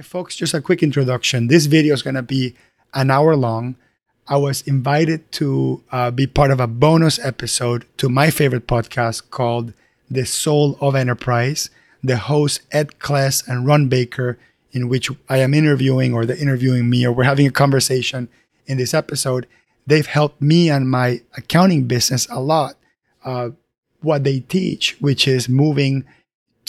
Hi, folks, just a quick introduction. This video is going to be an hour long. I was invited to uh, be part of a bonus episode to my favorite podcast called The Soul of Enterprise. The hosts, Ed Kless and Ron Baker, in which I am interviewing or they're interviewing me or we're having a conversation in this episode. They've helped me and my accounting business a lot. Uh, what they teach, which is moving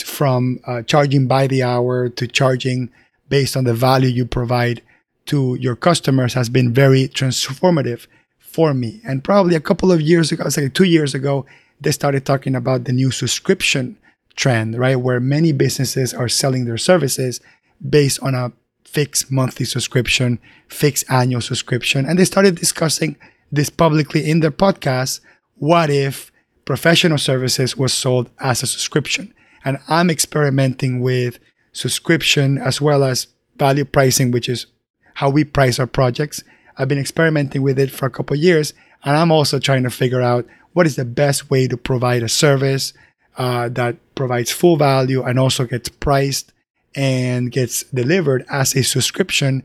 from uh, charging by the hour to charging based on the value you provide to your customers has been very transformative for me. And probably a couple of years ago, it's like two years ago, they started talking about the new subscription trend, right? Where many businesses are selling their services based on a fixed monthly subscription, fixed annual subscription. And they started discussing this publicly in their podcast. What if professional services was sold as a subscription? And I'm experimenting with subscription as well as value pricing, which is how we price our projects. I've been experimenting with it for a couple years, and I'm also trying to figure out what is the best way to provide a service uh, that provides full value and also gets priced and gets delivered as a subscription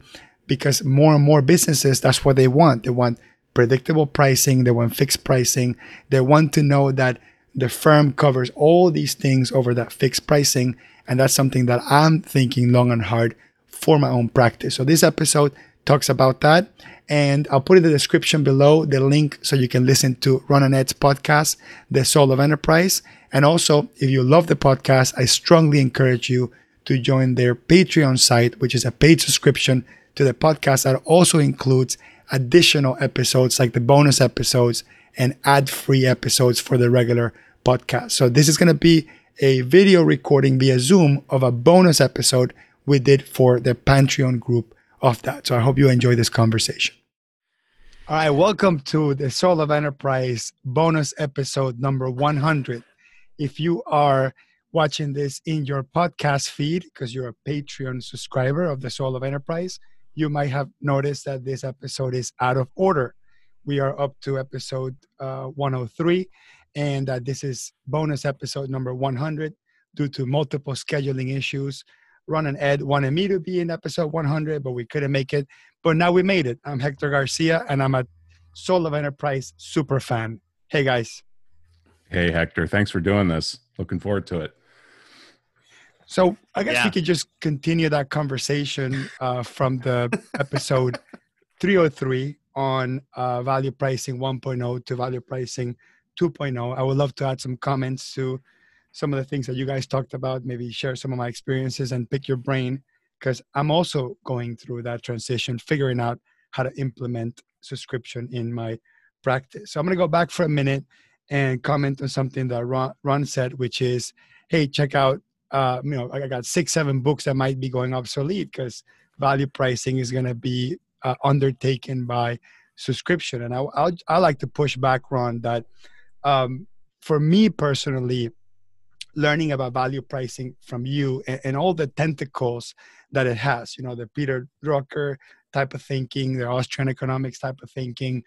because more and more businesses that's what they want they want predictable pricing they want fixed pricing they want to know that the firm covers all these things over that fixed pricing and that's something that i'm thinking long and hard for my own practice. So this episode talks about that. And I'll put in the description below the link so you can listen to Ron and Ed's podcast, The Soul of Enterprise. And also, if you love the podcast, I strongly encourage you to join their Patreon site, which is a paid subscription to the podcast that also includes additional episodes like the bonus episodes and ad free episodes for the regular podcast. So, this is going to be a video recording via Zoom of a bonus episode we did for the Patreon group of that. So I hope you enjoy this conversation. All right, welcome to the Soul of Enterprise bonus episode number 100. If you are watching this in your podcast feed because you're a Patreon subscriber of the Soul of Enterprise, you might have noticed that this episode is out of order. We are up to episode uh, 103, and uh, this is bonus episode number 100 due to multiple scheduling issues Ron and Ed wanted me to be in episode 100, but we couldn't make it. But now we made it. I'm Hector Garcia, and I'm a Soul of Enterprise super fan. Hey, guys. Hey, Hector. Thanks for doing this. Looking forward to it. So I guess yeah. we could just continue that conversation uh, from the episode 303 on uh, value pricing 1.0 to value pricing 2.0. I would love to add some comments to some of the things that you guys talked about, maybe share some of my experiences and pick your brain because I'm also going through that transition, figuring out how to implement subscription in my practice. So I'm going to go back for a minute and comment on something that Ron, Ron said, which is, hey, check out, uh, you know, I got six, seven books that might be going obsolete because value pricing is going to be uh, undertaken by subscription. And I, I'll, I like to push back, Ron, that um, for me personally, learning about value pricing from you and, and, all the tentacles that it has. You know, the Peter Drucker type of thinking, the Austrian economics type of thinking,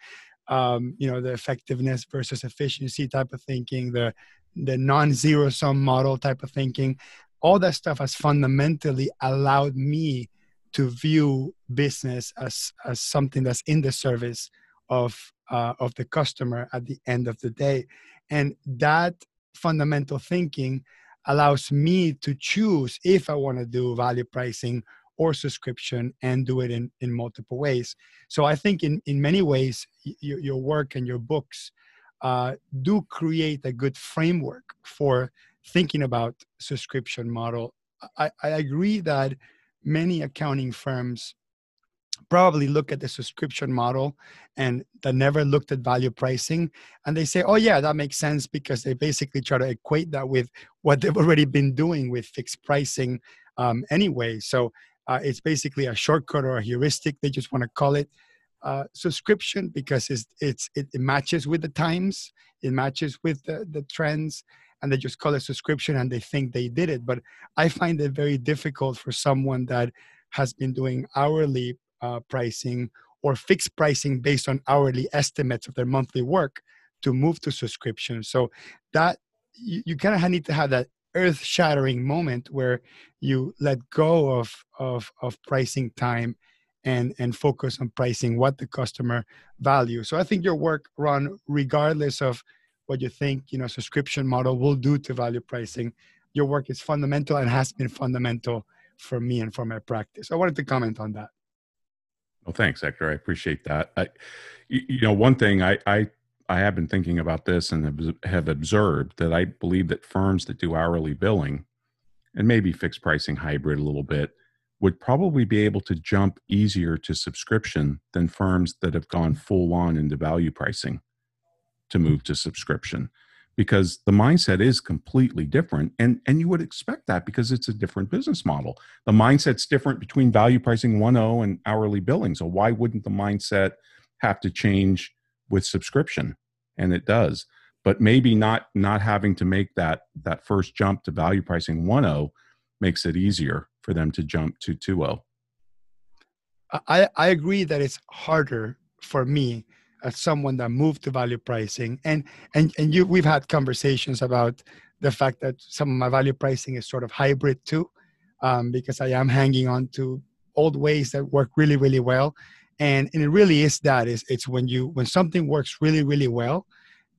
um, you know, the effectiveness versus efficiency type of thinking, the the non-zero sum model type of thinking. All that stuff has fundamentally allowed me to view business as as something that's in the service of uh, of the customer at the end of the day, and that fundamental thinking allows me to choose if I want to do value pricing or subscription and do it in, in multiple ways. So I think in, in many ways, y- your work and your books uh, do create a good framework for thinking about subscription model. I, I agree that many accounting firms probably look at the subscription model and that never looked at value pricing and they say oh yeah that makes sense because they basically try to equate that with what they've already been doing with fixed pricing um, anyway. So uh, it's basically a shortcut or a heuristic they just want to call it uh, subscription because it's, it's it, it, matches with the times it matches with the, the trends and they just call it subscription and they think they did it. But i find it very difficult for someone that has been doing hourly uh, pricing or fixed pricing based on hourly estimates of their monthly work to move to subscription. So that you, you kind of need to have that earth-shattering moment where you let go of of of pricing time and and focus on pricing what the customer value so i think your work ron regardless of what you think you know subscription model will do to value pricing. Your work is fundamental and has been fundamental for me and for my practice. I wanted to comment on that well thanks hector i appreciate that. I, you know one thing i i I have been thinking about this and have observed that I believe that firms that do hourly billing and maybe fixed pricing hybrid a little bit would probably be able to jump easier to subscription than firms that have gone full on into value pricing to move to subscription because the mindset is completely different and and you would expect that because it's a different business model. The mindset's different between value pricing 1.0 and hourly billing so why wouldn't the mindset have to change with subscription? And it does. But maybe not not having to make that that first jump to value pricing 1.0 makes it easier for them to jump to 2.0 I, I agree that it's harder for me as someone that moved to value pricing. And and and you we've had conversations about the fact that some of my value pricing is sort of hybrid too um, because i am hanging on to old ways that work really really well. And, and it really is that is it's when you when something works really really well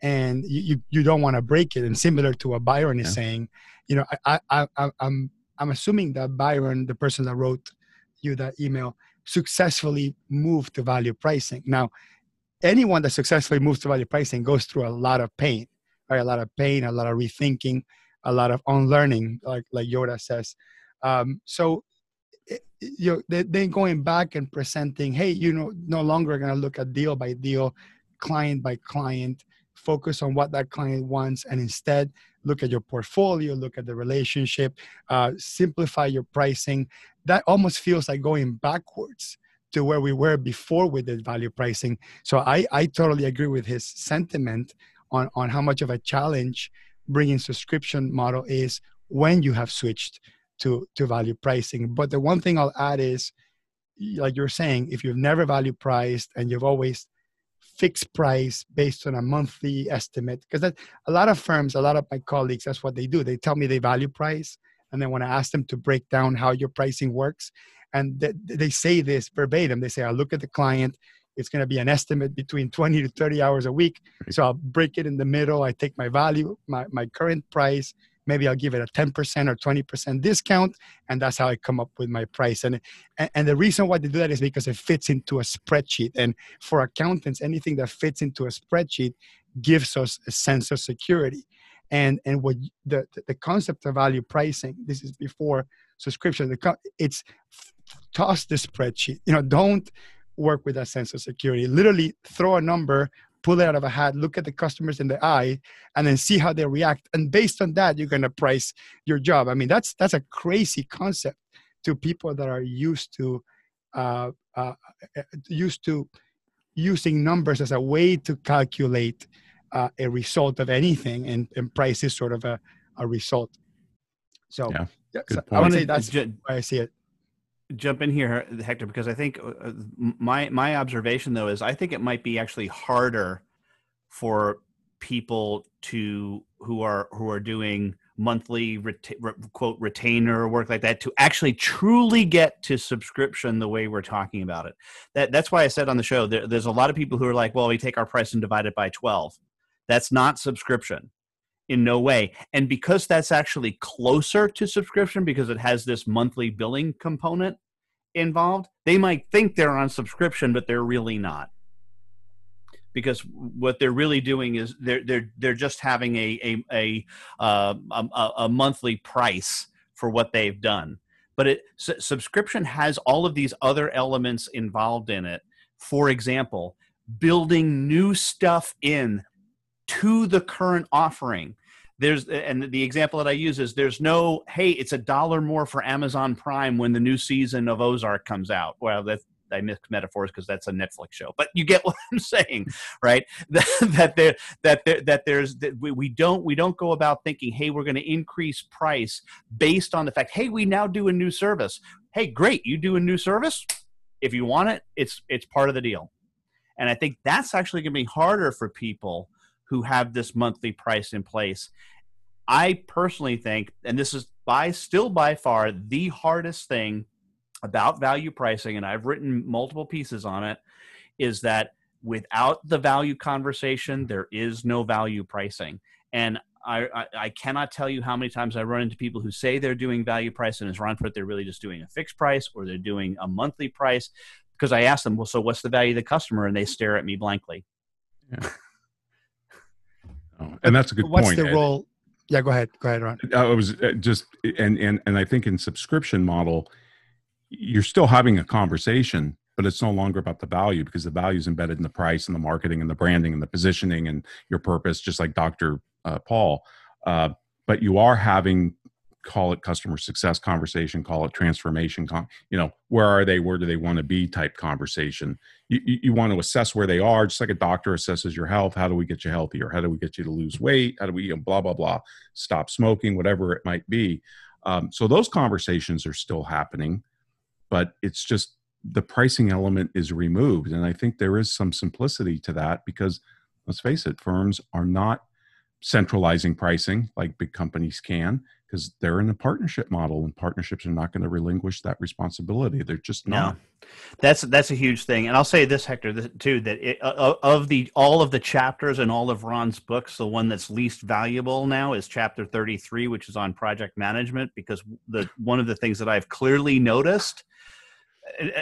and you you, don't want to break it. And similar to what byron is yeah. saying you know I, I i i'm i'm assuming that byron the person that wrote you that email successfully moved to value pricing. Now anyone that successfully moves to value pricing goes through a lot of pain, right? A lot of pain, a lot of rethinking, a lot of unlearning, like like Yoda says. Um, so eh, you know, then going back and presenting, hey, you know, no longer going to look at deal by deal, client by client, focus on what that client wants, and instead look at your portfolio, look at the relationship, uh, simplify your pricing. That almost feels like going backwards to where we were before we did value pricing. So I, I totally agree with his sentiment on, on how much of a challenge bringing subscription model is when you have switched to, to value pricing. But the one thing I'll add is, like you're saying, if you've never value priced and you've always fixed price based on a monthly estimate, because that a lot of firms, a lot of my colleagues, that's what they do. They tell me they value price, and then when I ask them to break down how your pricing works, and th- they say this verbatim. They say i look at the client it's going to be an estimate between 20 to 30 hours a week. So i'll break it in the middle. I take my value my, my current price. Maybe i'll give it a 10% or 20% discount and that's how i come up with my price. And, and the reason why they do that is because it fits into a spreadsheet. And for accountants anything that fits into a spreadsheet gives us a sense of security. And and what the the concept of value pricing this is before subscription the it's toss the spreadsheet. You know, don't work with that sense of security. Literally throw a number, pull it out of a hat, look at the customers in the eye, and then see how they react. And based on that, you're gonna price your job. I mean, that's that's a crazy concept to people that are used to uh, uh, used to using numbers as a way to calculate uh, a result of anything, and, and price is sort of a, a result. So, yeah, yeah so I would say that's just, why I see it jump in here, Hector, because I think uh, uh, my my observation though is I think it might be actually harder for people to who are who are doing monthly reta- re- quote retainer work like that to actually truly get to subscription the way we're talking about it. That that's why I said on the show there, there's a lot of people who are like, well, we take our price and divide it by twelve. That's not subscription in no way. And because that's actually closer to subscription because it has this monthly billing component involved, they might think they're on subscription, but they're really not. Because what they're really doing is they're they're they're just having a a a, uh, a, a monthly price for what they've done. But it subscription has all of these other elements involved in it. For example, building new stuff in to the current offering there's and the example that I use is there's no hey it's a dollar more for Amazon Prime when the new season of Ozark comes out. Well, that I mix metaphors because that's a Netflix show, but you get what I'm saying, right? that there that there that there's that we, we don't we don't go about thinking hey we're going to increase price based on the fact hey we now do a new service. Hey, great, you do a new service. If you want it, it's it's part of the deal. And I think that's actually going to be harder for people who have this monthly price in place I personally think, and this is by still by far the hardest thing about value pricing, and I've written multiple pieces on it, is that without the value conversation, there is no value pricing. And I, I, cannot tell you how many times I run into people who say they're doing value price, and as Ron put, it, they're really just doing a fixed price or they're doing a monthly price. Because I ask them, well, so what's the value of the customer? And they stare at me blankly. Yeah. Oh, and that's a good what's point. What's the role? Yeah, go ahead. Go ahead, Ron. I was uh, just, and and and I think in subscription model, you're still having a conversation, but it's no longer about the value because the value is embedded in the price and the marketing and the branding and the positioning and your purpose, just like Dr. Uh, Paul. Uh, but you are having call it customer success conversation call it transformation you know where are they where do they want to be type conversation. You, you, you, want to assess where they are just like a doctor assesses your health how do we get you healthier? How do we get you to lose weight? How do we you know, blah blah blah stop smoking whatever it might be. Um, so those conversations are still happening but it's just the pricing element is removed and i think there is some simplicity to that because let's face it firms are not centralizing pricing like big companies can because they're in a partnership model and partnerships are not going to relinquish that responsibility they're just not no. that's that's a huge thing and i'll say this hector too that it, uh, of the all of the chapters in all of ron's books the one that's least valuable now is chapter 33 which is on project management because the one of the things that i've clearly noticed uh,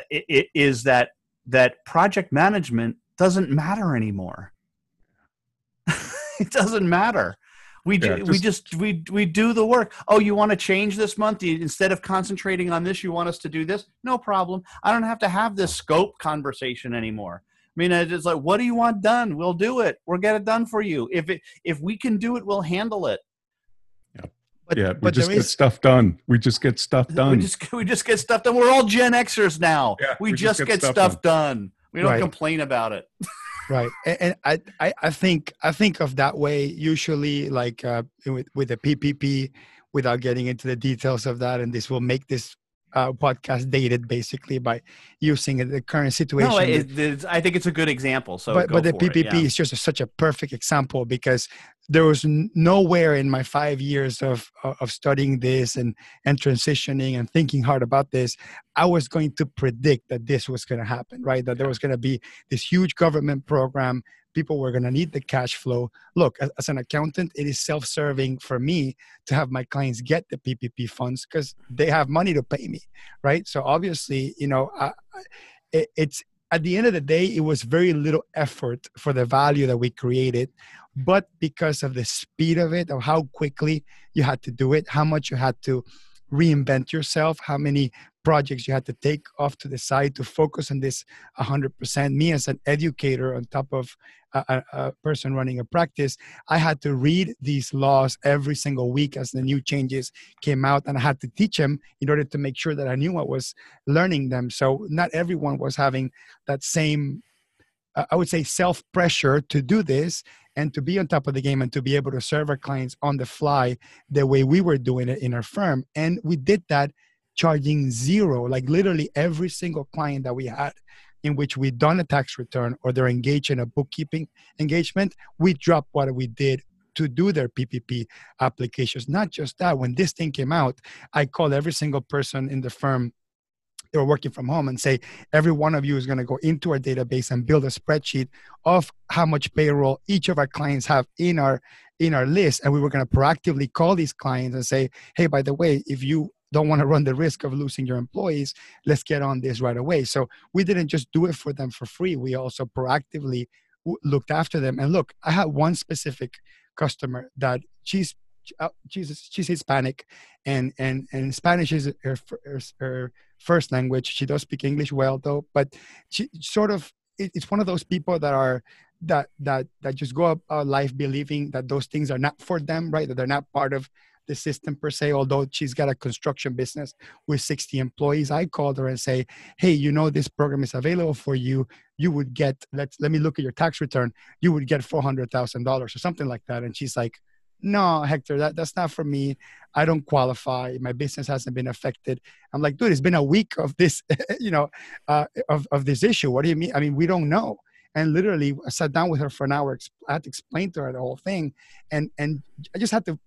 is that that project management doesn't matter anymore it doesn't matter. We do, yeah, just, we just we we do the work. Oh, you want to change this month? Instead of concentrating on this, you want us to do this? No problem. I don't have to have this scope conversation anymore. I mean, it's like, what do you want done? We'll do it. We'll get it done for you. If it if we can do it, we'll handle it. Yeah, but, yeah. We just get is, stuff done. We just get stuff done. We just we just get stuff done. We're all Gen Xers now. Yeah, we, we just, just, get, get stuff, stuff done. done. We don't right. complain about it. right and, and I, I think i think of that way usually like uh, with, with the ppp without getting into the details of that and this will make this uh, podcast dated basically by using the current situation. No, it, I think it's a good example. So, but, but the PPP it, yeah. is just a, such a perfect example because there was nowhere in my five years of of studying this and and transitioning and thinking hard about this, I was going to predict that this was going to happen. Right, that there was going to be this huge government program people were going to need the cash flow. Look, as, as, an accountant, it is self serving for me to have my clients get the PPP funds because they have money to pay me, right? So obviously, you know, I, it, it's at the end of the day, it was very little effort for the value that we created. But because of the speed of it, of how quickly you had to do it, how much you had to reinvent yourself, how many projects you had to take off to the side to focus on this 100%. Me as an educator on top of a, a, person running a practice, I had to read these laws every single week as the new changes came out, and I had to teach them in order to make sure that I knew I was learning them. So not everyone was having that same, uh, I would say, self pressure to do this and to be on top of the game and to be able to serve our clients on the fly the way we were doing it in our firm. And we did that charging zero, like literally every single client that we had in which we done a tax return or they're engaged in a bookkeeping engagement, we drop what we did to do their PPP applications. Not just that, when this thing came out, I called every single person in the firm they were working from home and say every one of you is going to go into our database and build a spreadsheet of how much payroll each of our clients have in our in our list. And we were going to proactively call these clients and say hey by the way if you don't want to run the risk of losing your employees let's get on this right away. So we didn't just do it for them for free. We also proactively looked after them. And look i had one specific customer that she's uh, she's she's hispanic and and and spanish is her, her, her first language she does speak english well though but she sort of it's one of those people that are that that that just go uh, life believing that those things are not for them right that they're not part of the system per se, although she's got a construction business with 60 employees. I called her and say, hey, you know this program is available for you. You would get, let's let me look at your tax return. You would get $400,000 or something like that. And she's like, no, Hector, that, that's not for me. I don't qualify. My business hasn't been affected. I'm like, dude, it's been a week of this, you know, uh, of, of this issue. What do you mean? I mean, we don't know and literally I sat down with her for an hour. I had to explain to her the whole thing, and and I just had to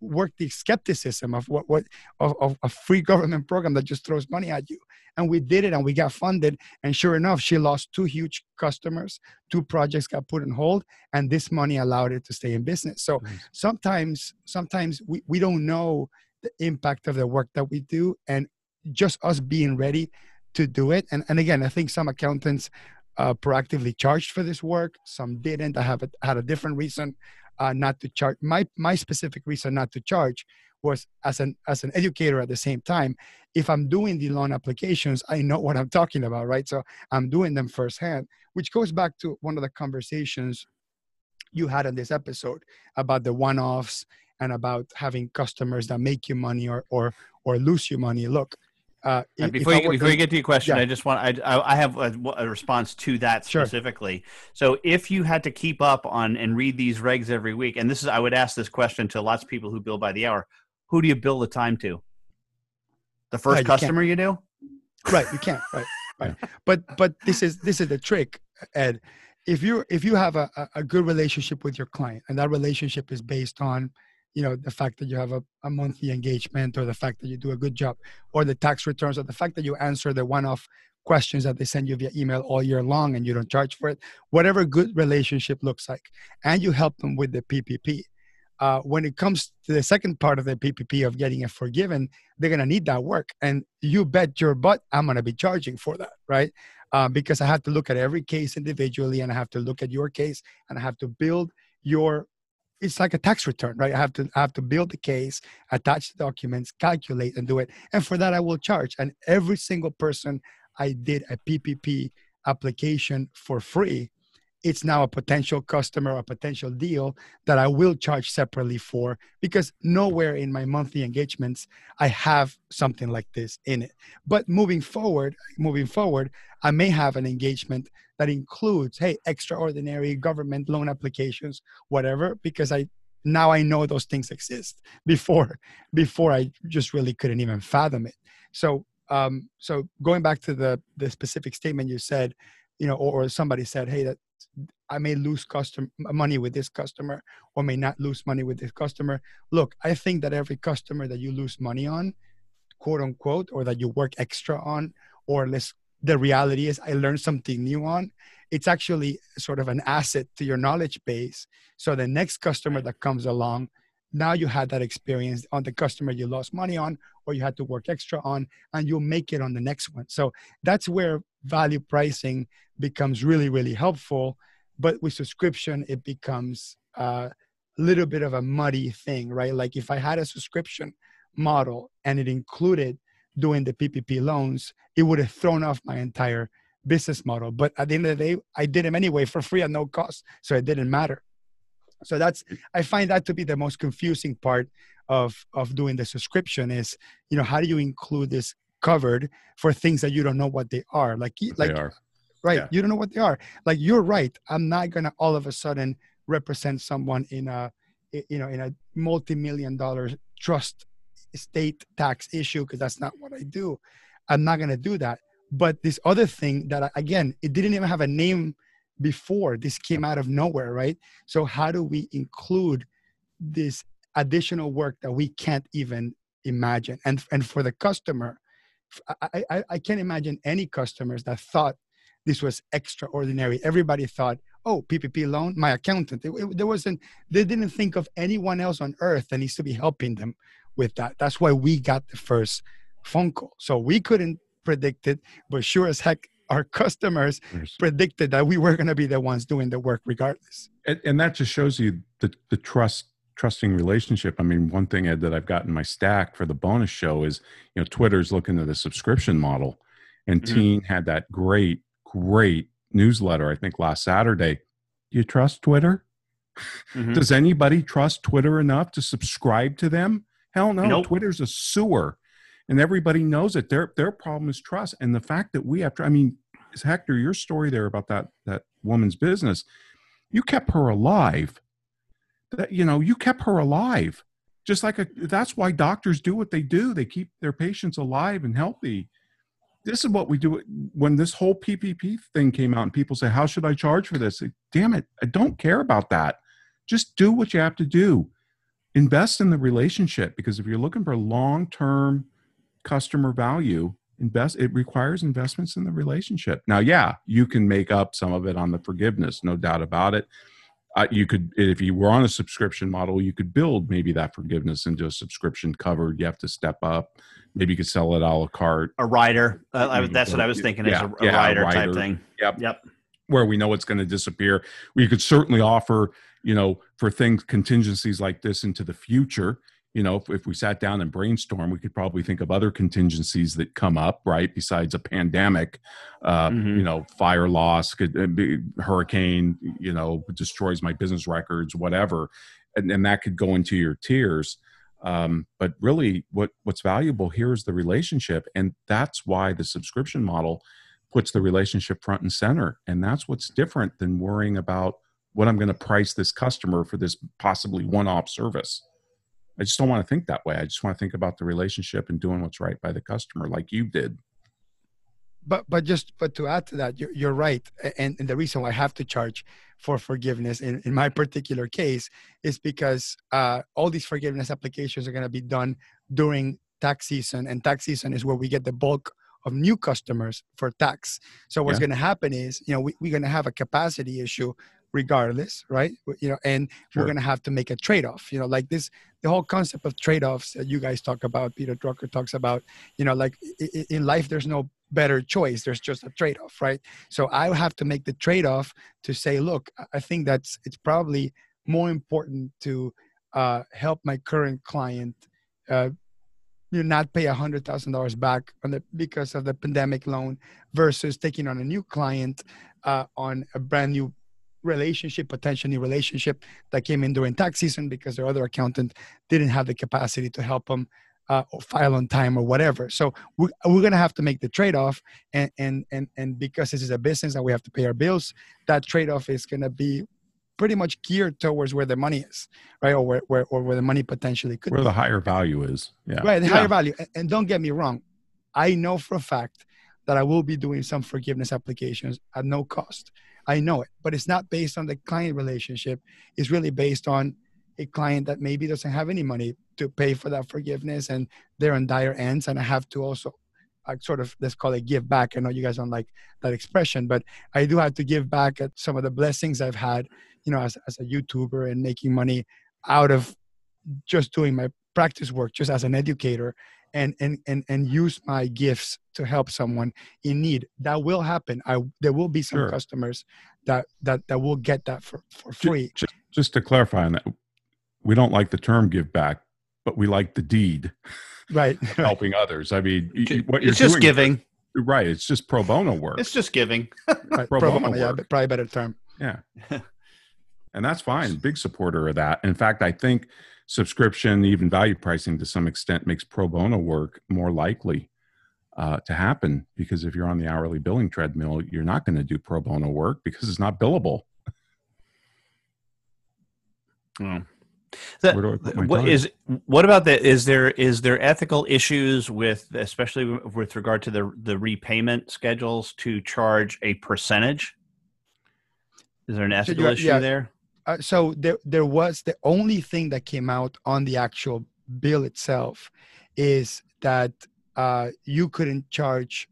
work the skepticism of what what of, of a free government program that just throws money at you. And we did it and we got funded. And sure enough she lost two huge customers two projects got put on hold and this money allowed it to stay in business. So nice. sometimes sometimes we, we don't know the impact of the work that we do and just us being ready to do it. And, and again i think some accountants uh, proactively charged for this work. Some didn't. I have a, had a different reason uh, not to charge. My my specific reason not to charge was as an as an educator at the same time. If I'm doing the loan applications, I know what I'm talking about, right? So I'm doing them firsthand, which goes back to one of the conversations you had in this episode about the one-offs and about having customers that make you money or or or lose you money. Look, uh, before you, before you get to your question, yeah. I just want I I have a, a response to that specifically. Sure. So if you had to keep up on and read these regs every week, and this is I would ask this question to lots of people who bill by the hour, who do you bill the time to? The first right, customer you, you do? Right, you can't. Right, right. But but this is this is the trick, Ed. If you if you have a, a good relationship with your client, and that relationship is based on you know the fact that you have a, a monthly engagement or the fact that you do a good job or the tax returns or the fact that you answer the one-off questions that they send you via email all year long and you don't charge for it whatever good relationship looks like and you help them with the ppp uh, when it comes to the second part of the ppp of getting it forgiven they're going to need that work. And you bet your butt i'm going to be charging for that right? Uh, because i have to look at every case individually and i have to look at your case and i have to build your it's like a tax return, right? I have to I have to build the case, attach the documents, calculate, and do it. And for that, I will charge. And every single person I did a PPP application for free, it's now a potential customer, a potential deal that I will charge separately for because nowhere in my monthly engagements I have something like this in it. But moving forward, moving forward, I may have an engagement that includes, hey, extraordinary government loan applications, whatever, because I now I know those things exist. Before, before I just really couldn't even fathom it. So, um, so going back to the the specific statement you said, you know, or, or somebody said, hey, that I may lose customer money with this customer, or may not lose money with this customer. Look, I think that every customer that you lose money on, quote unquote, or that you work extra on, or let's the reality is I learned something new on, it's actually sort of an asset to your knowledge base. So the next customer that comes along, now you had that experience on the customer you lost money on or you had to work extra on, and you'll make it on the next one. So that's where value pricing becomes really, really helpful. But with subscription, it becomes a little bit of a muddy thing, right? Like if I had a subscription model and it included doing the PPP loans, it would have thrown off my entire business model. But at the end of the day, I did them anyway for free at no cost. So it didn't matter. So that's I find that to be the most confusing part of of doing the subscription is, you know, how do you include this covered for things that you don't know what they are? Like what like are. right, yeah. you don't know what they are. Like you're right. I'm not gonna all of a sudden represent someone in a you know in a multi-million dollar trust state tax issue because that's not what I do. I'm not going to do that. But this other thing that, I, again, it didn't even have a name before. This came out of nowhere, right? So, how do we include this additional work that we can't even imagine? And, and for the customer, I, I, I can't imagine any customers that thought this was extraordinary. Everybody thought, oh, PPP loan, my accountant. It, it, there wasn't, they didn't think of anyone else on earth that needs to be helping them with that. That's why we got the first phone call. So we couldn't predict it, but sure as heck, our customers yes. predicted that we were going to be the ones doing the work regardless. And, and that just shows you the, the trust trusting relationship. I mean, one thing Ed that I've got in my stack for the bonus show is, you know, Twitter's looking at the subscription model, and mm-hmm. Tien had that great, great newsletter. I think last Saturday. Do you trust Twitter? Mm-hmm. Does anybody trust Twitter enough to subscribe to them? Hell no. Nope. Twitter's a sewer, and everybody knows it. Their their problem is trust, and the fact that we have to. I mean, Hector, your story there about that that woman's business, you kept her alive. That you know, you kept her alive. Just like a, that's why doctors do what they do. They keep their patients alive and healthy. This is what we do when this whole PPP thing came out, and people say, "How should I charge for this?" Damn it, I don't care about that. Just do what you have to do invest in the relationship because if you're looking for long-term customer value invest it requires investments in the relationship now yeah you can make up some of it on the forgiveness no doubt about it uh, you could if you were on a subscription model you could build maybe that forgiveness into a subscription covered you have to step up. Maybe you could sell it a la carte. A rider. Uh, I, that's what i was thinking yeah, is a, a yeah, rider, rider type thing. Yep. Yep. Where we know it's going to disappear. We could certainly offer you know for things contingencies like this into the future you know if, if we sat down and brainstorm we could probably think of other contingencies that come up right besides a pandemic uh, mm-hmm. you know fire loss could uh, be hurricane you know destroys my business records whatever and, and that could go into your tiers um, but really what what's valuable here is the relationship and that's why the subscription model puts the relationship front and center and that's what's different than worrying about what i'm going to price this customer for this possibly one-off service i just don't want to think that way. I just want to think about the relationship and doing what's right by the customer like you did. But but just but to add to that you're, you're right and, and the reason why i have to charge for forgiveness in, in my particular case is because uh, all these forgiveness applications are going to be done during tax season and tax season is where we get the bulk of new customers for tax. So what's yeah. going to happen is you know we, we're going to have a capacity issue regardless right you know and sure. we're going to have to make a trade-off you know like this the whole concept of trade-offs that you guys talk about peter drucker talks about you know like in life there's no better choice there's just a trade-off right so i have to make the trade-off to say look i think that's it's probably more important to uh, help my current client uh, you know, not pay a hundred thousand dollars back on the because of the pandemic loan versus taking on a new client uh, on a brand new relationship, potential new relationship that came in during tax season because their other accountant didn't have the capacity to help them uh, file on time or whatever. So we're, we're going to have to make the trade off. And, and, and, and because this is a business and we have to pay our bills, that trade off is going to be pretty much geared towards where the money is, right? Or where, where, or where the money potentially could Where be. the higher value is. Yeah. Right. The yeah. higher value. And, and don't get me wrong. I know for a fact that I will be doing some forgiveness applications at no cost. I know it, but it's not based on the client relationship. It's really based on a client that maybe doesn't have any money to pay for that forgiveness and they're on dire ends and I have to also I sort of let's call it give back. I know you guys don't like that expression, but I do have to give back at some of the blessings I've had, you know, as, as a YouTuber and making money out of just doing my practice work, just as an educator and and and and use my gifts to help someone in need. That will happen. I there will be some sure. customers that that that will get that for for free. just, just to clarify on that we don't like the term give back but we like the deed right. helping others. I mean what you're it's just giving. right it's just pro bono work. It's just giving. Right. pro, pro, bono, bono yeah probably better term. Yeah. And that's fine. Big supporter of that. In fact i think subscription, even value pricing to some extent makes pro bono work more likely uh, to happen because if you're on the hourly billing treadmill, you're not going to do pro bono work because it's not billable. That, what is what about that? Is there is there ethical issues with, especially with regard to the the repayment schedules, to charge a percentage? Is there an ethical issue yeah, there? Uh, so there there was the only thing that came out on the actual bill itself is that uh, you couldn't charge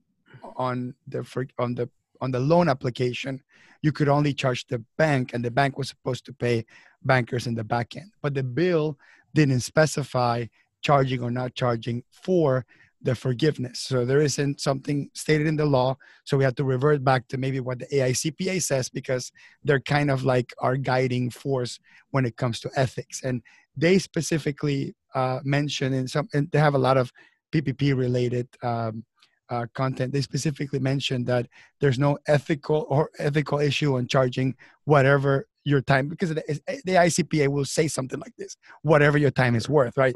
on the for, on the on the loan application. You could only charge the bank and the bank was supposed to pay bankers in the back end. But the bill didn't specify charging or not charging for the forgiveness. So there isn't something stated in the law. So we have to revert back to maybe what the AICPA says because they're kind of like our guiding force when it comes to ethics. And they specifically uh, mention in some, and they have a lot of PPP related um, uh, content. They specifically mention that there's no ethical or ethical issue on charging whatever your time because the, the AICPA will say something like this: whatever your time is worth, right?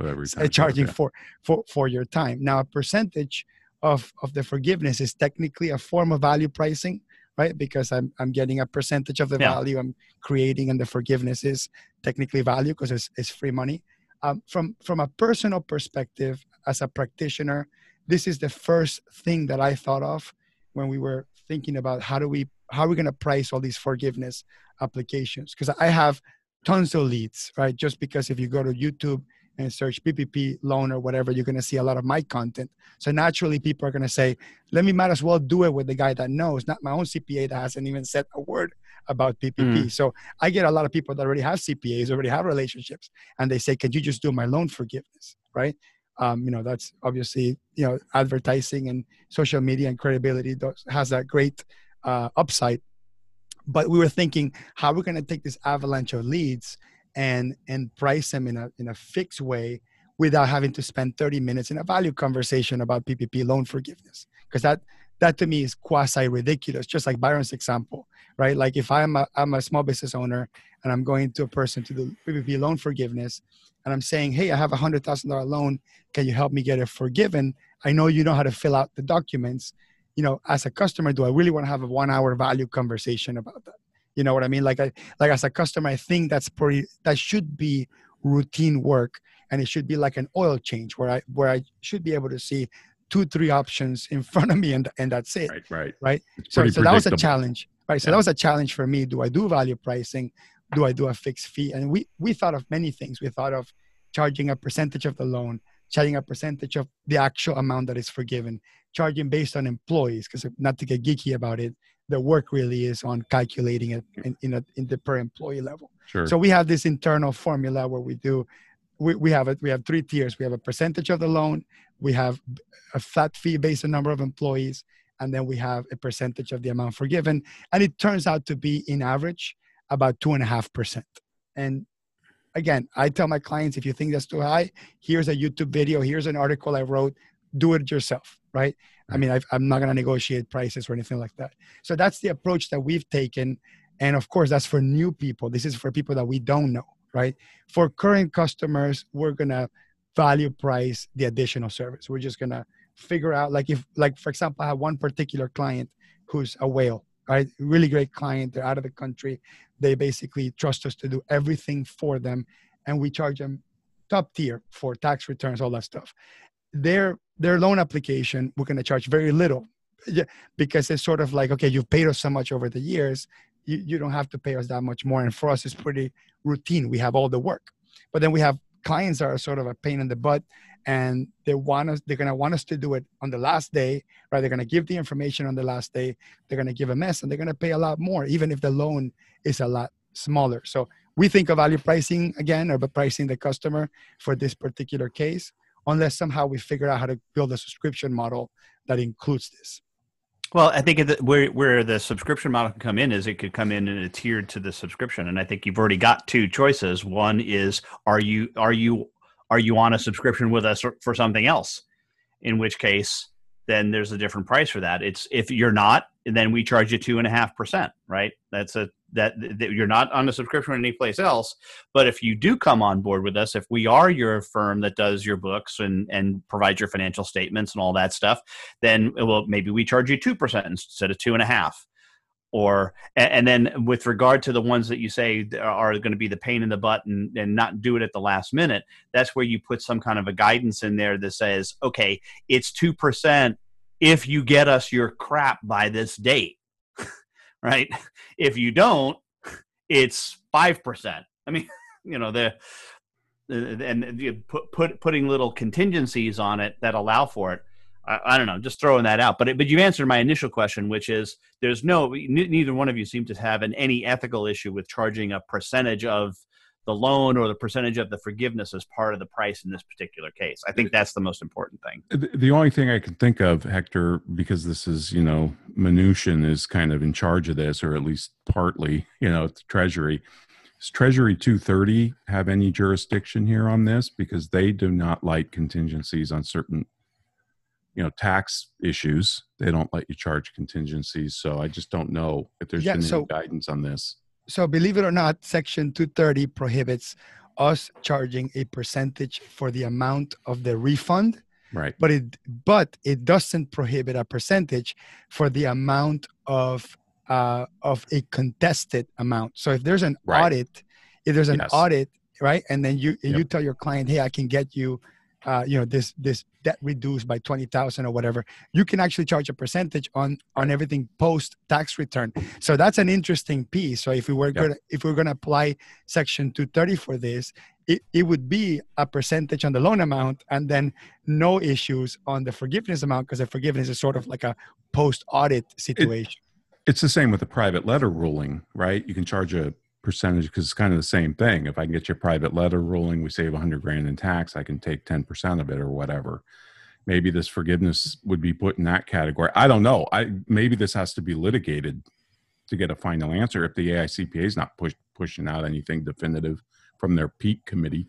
charging worth, yeah. for for for your time. Now, a percentage of of the forgiveness is technically a form of value pricing, right? Because I'm I'm getting a percentage of the yeah. value I'm creating, and the forgiveness is technically value because it's, it's free money. Um, from from a personal perspective, as a practitioner, this is the first thing that I thought of when we were thinking about how do we how are we going to price all these forgiveness applications because i have tons of leads, right? Just because if you go to YouTube and search PPP loan or whatever, you're going to see a lot of my content. So naturally, people are going to say, let me might as well do it with the guy that knows, not my own CPA that hasn't even said a word about PPP. Mm. So I get a lot of people that already have CPAs, already have relationships, and they say, can you just do my loan forgiveness, right? Um, you know, that's obviously, you know, advertising and social media and credibility does, has that great uh, upside. But we were thinking, how we're we going to take this avalanche of leads and and price them in a in a fixed way without having to spend 30 minutes in a value conversation about PPP loan forgiveness? Because that that to me is quasi ridiculous just like Byron's example right? Like if I'm a, I'm a small business owner and I'm going to a person to do PPP loan forgiveness and I'm saying hey I have a hundred thousand dollar loan. Can you help me get it forgiven? I know you know how to fill out the documents you know as a customer do I really want to have a one hour value conversation about that you know what I mean? Like I like as a customer, I think that's pretty that should be routine work and it should be like an oil change where I where I should be able to see two, three options in front of me and and that's it. Right, right. Right. so so that was a challenge. Right. So yeah. that was a challenge for me. Do I do value pricing? Do I do a fixed fee? And we we thought of many things. We thought of charging a percentage of the loan, charging a percentage of the actual amount that is forgiven, charging based on employees, because uh, not to get geeky about it, the work really is on calculating it in, in, a, in the per employee level. Sure. So we have this internal formula where we do, we, we have it. We have three tiers. We have a percentage of the loan. We have a flat fee based on number of employees, and then we have a percentage of the amount forgiven. And it turns out to be, in average, about two and a half percent. And again, I tell my clients, if you think that's too high, here's a YouTube video. Here's an article I wrote. Do it yourself, right? I mean, i am not going to negotiate prices or anything like that. So that's the approach that we've taken. And of course, that's for new people. This is for people that we don't know, right? For current customers, we're going to value price the additional service. We're just going to figure out, like, if, like, for example, I have one particular client who's a whale, right? Really great client. They're out of the country. They basically trust us to do everything for them. And we charge them top tier for tax returns, all that stuff. Their their loan application, we're going to charge very little because it's sort of like, okay, you've paid us so much over the years, you, you don't have to pay us that much more. And for us, it's pretty routine. We have all the work. But then we have clients that are sort of a pain in the butt and they want us they're going to want us to do it on the last day right they're going to give the information on the last day they're going to give a mess and they're going to pay a lot more even if the loan is a lot smaller so we think of value pricing again or pricing the customer for this particular case unless somehow we figure out how to build a subscription model that includes this. Well, I think where where the subscription model can come in is it could come in and it's tiered to the subscription, and I think you've already got two choices. One is are you are you are you on a subscription with us for something else? In which case, then there's a different price for that. It's if you're not, then we charge you two and a half percent, right? That's a that, that you're not on a subscription any place else. But if you do come on board with us, if we are your firm that does your books and and provides your financial statements and all that stuff, then well maybe we charge you two percent instead of two and a half. Or and then with regard to the ones that you say are going to be the pain in the butt and, and not do it at the last minute, that's where you put some kind of a guidance in there that says, okay, it's two percent if you get us your crap by this date right? If you don't, it's five percent. I mean, you know the, and put, put putting little contingencies on it that allow for it. I, I don't know, just throwing that out. But it, but you answered my initial question, which is there's no neither one of you seem to have an, any ethical issue with charging a percentage of the loan or the percentage of the forgiveness as part of the price in this particular case. I think that's the most important thing. The only thing I can think of, Hector, because this is, you know, Mnuchin is kind of in charge of this, or at least partly, you know, Treasury. Does Treasury 230 have any jurisdiction here on this? Because they do not like contingencies on certain, you know, tax issues. They don't let you charge contingencies. So I just don't know if there's yeah, been so, any guidance on this so believe it or not, Section 230 prohibits us charging a percentage for the amount of the refund. Right. But it but it doesn't prohibit a percentage for the amount of uh, of a contested amount. So if there's an right. audit, if there's an yes. audit, right, and then you yep. you tell your client, hey, I can get you uh, you know this this debt reduced by 20000 or whatever you can actually charge a percentage on on everything post tax return. So that's an interesting piece. So if we were to if we are going to apply section 230 for this it, it would be a percentage on the loan amount and then no issues on the forgiveness amount because the forgiveness is sort of like a post audit situation. It's the same with the private letter ruling, right? You can charge a percentage because it's kind of the same thing. If I can get your private letter ruling, we save 100 grand in tax, I can take 10% of it or whatever. Maybe this forgiveness would be put in that category. I don't know. I maybe this has to be litigated to get a final answer if the AICPA is not push, pushing out anything definitive from their peak committee.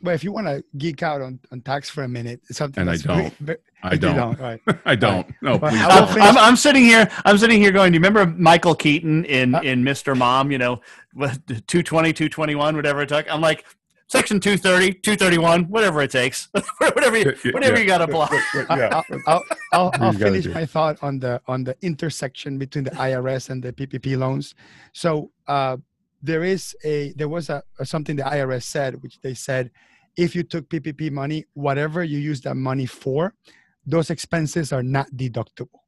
But if you want to geek out on, on tax for a minute it's something And I don't. very- I you don't. right I don't. No, please don't. I'm, I'm sitting here. I'm sitting here going. Do you remember Michael Keaton in Uh, in Mr. Mom? You know, what, 220, 221, whatever it took. I'm like section 230, 231, whatever it takes, whatever you, Yeah, yeah, whatever yeah. you got to block Yeah. I'll, I'll, I'll, I'll finish my thought on the on the intersection between the IRS and the PPP loans. So uh, there is a there was a, a something the IRS said, which they said, if you took PPP money, whatever you use that money for, those expenses are not deductible,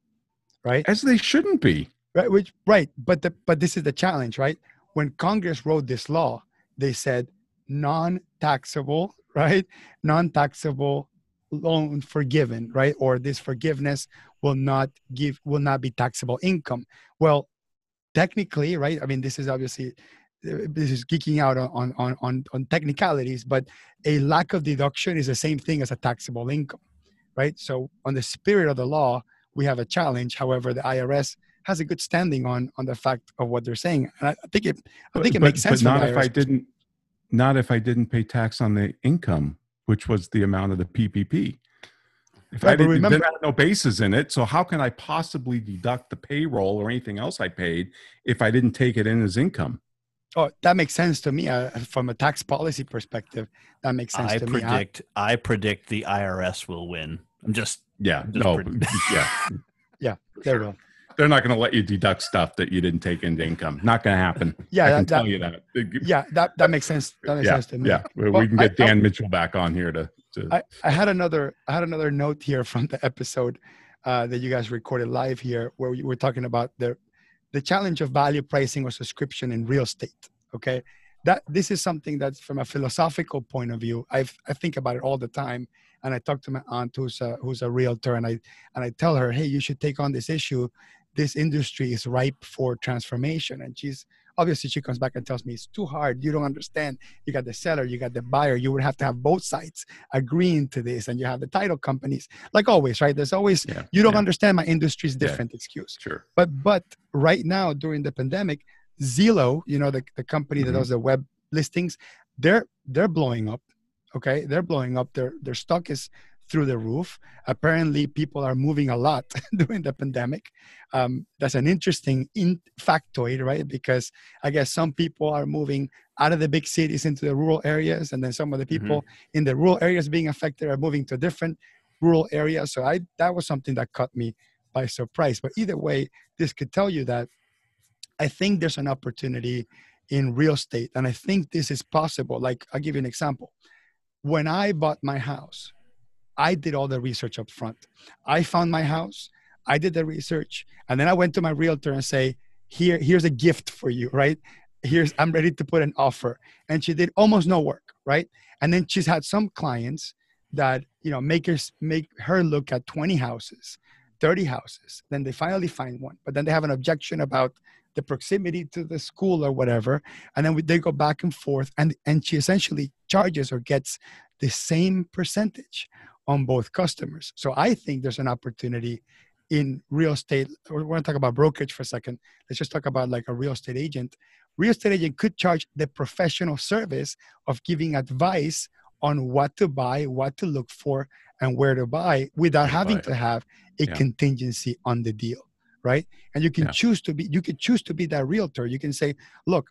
right? As they shouldn't be. Right, which right, but the but this is the challenge, right? When Congress wrote this law, they said non-taxable, right? Non-taxable loan forgiven, right? Or this forgiveness will not give will not be taxable income. Well, technically, right? I mean, this is obviously this is geeking out on on on on technicalities, but a lack of deduction is the same thing as a taxable income, right? So, on the spirit of the law, we have a challenge. However, the IRS has a good standing on on the fact of what they're saying, and I, I think it I think it But- makes sense. But not if I didn't, not if I didn't pay tax on the income, which was the amount of the PPP. If Right, I didn't, remember- had no basis in it. So how can I possibly deduct the payroll or anything else I paid if I didn't take it in as income? Oh, that makes sense to me uh, from a tax policy perspective. That makes sense I to me. I- predict. I predict the IRS will win. I'm just. Yeah, Just no, pretty- yeah, there we go. they're not going to let you deduct stuff that you didn't take into income. Not going to happen. Yeah, I that- can that- tell you that. Yeah, that that makes sense. That makes yeah, sense to me. yeah. We, Well, we can I- get Dan Mitchell back on here to. to I, I had another I had another note here from the episode uh, that you guys recorded live here where we were talking about the the challenge of value pricing or subscription in real estate. Okay, that this is something that's from a philosophical point of view. I I think about it all the time, and I talk to my aunt who's a, who's a realtor, and I and I tell her, hey, you should take on this issue. This industry is ripe for transformation, and she's obviously she comes back and tells me it's too hard. You don't understand. You got the seller, you got the buyer. You would have to have both sides agreeing to this and you have the title companies like always right there's always yeah, you don't yeah, understand my industry's Yeah. different excuse Sure. but but right now during the pandemic zillow you know the, the company that Mhm. does the web listings they're they're blowing up okay they're blowing up their their stock is through the roof. Apparently people are moving a lot during the pandemic. Um, that's an interesting in factoid right? Because i guess some people are moving out of the big cities into the rural areas and then some of the people in the rural areas being affected are moving to different rural areas. So i that was something that caught me by surprise. But either way this could tell you that i think there's an opportunity in real estate and i think this is possible. Like i'll give you an example. When i bought my house i did all the research up front. I found my house i did the research and then i went to my realtor and say here here's a gift for you right? Here's i'm ready to put an offer. And she did almost no work right? And then she's had some clients that you know make her make her look at 20 houses 30 houses then they finally find one but then they have an objection about the proximity to the school or whatever and then they go back and forth and and she essentially charges or gets the same percentage on both customers. So i think there's an opportunity in real estate. We're going to talk about brokerage for a second. Let's just talk about like a real estate agent. Real estate agent could charge the professional service of giving advice on what to buy what to look for and where to buy without to having buy. to have a Yeah. contingency on the deal right? And you can Yeah. choose to be you can choose to be that realtor. You can say look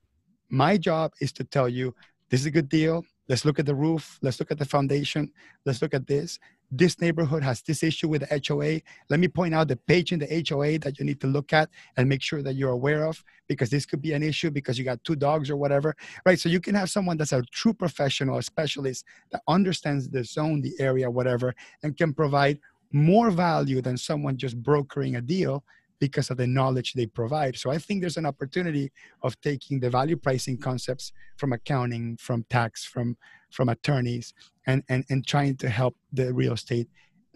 my job is to tell you this is a good deal let's look at the roof let's look at the foundation let's look at this this neighborhood has this issue with the HOA. Let me point out the page in the HOA that you need to look at and make sure that you're aware of because this could be an issue because you got two dogs or whatever, right? So you can have someone that's a true professional, a specialist that understands the zone, the area, whatever, and can provide more value than someone just brokering a deal because of the knowledge they provide. So I think there's an opportunity of taking the value pricing concepts from accounting, from tax, from from attorneys, and and and trying to help the real estate.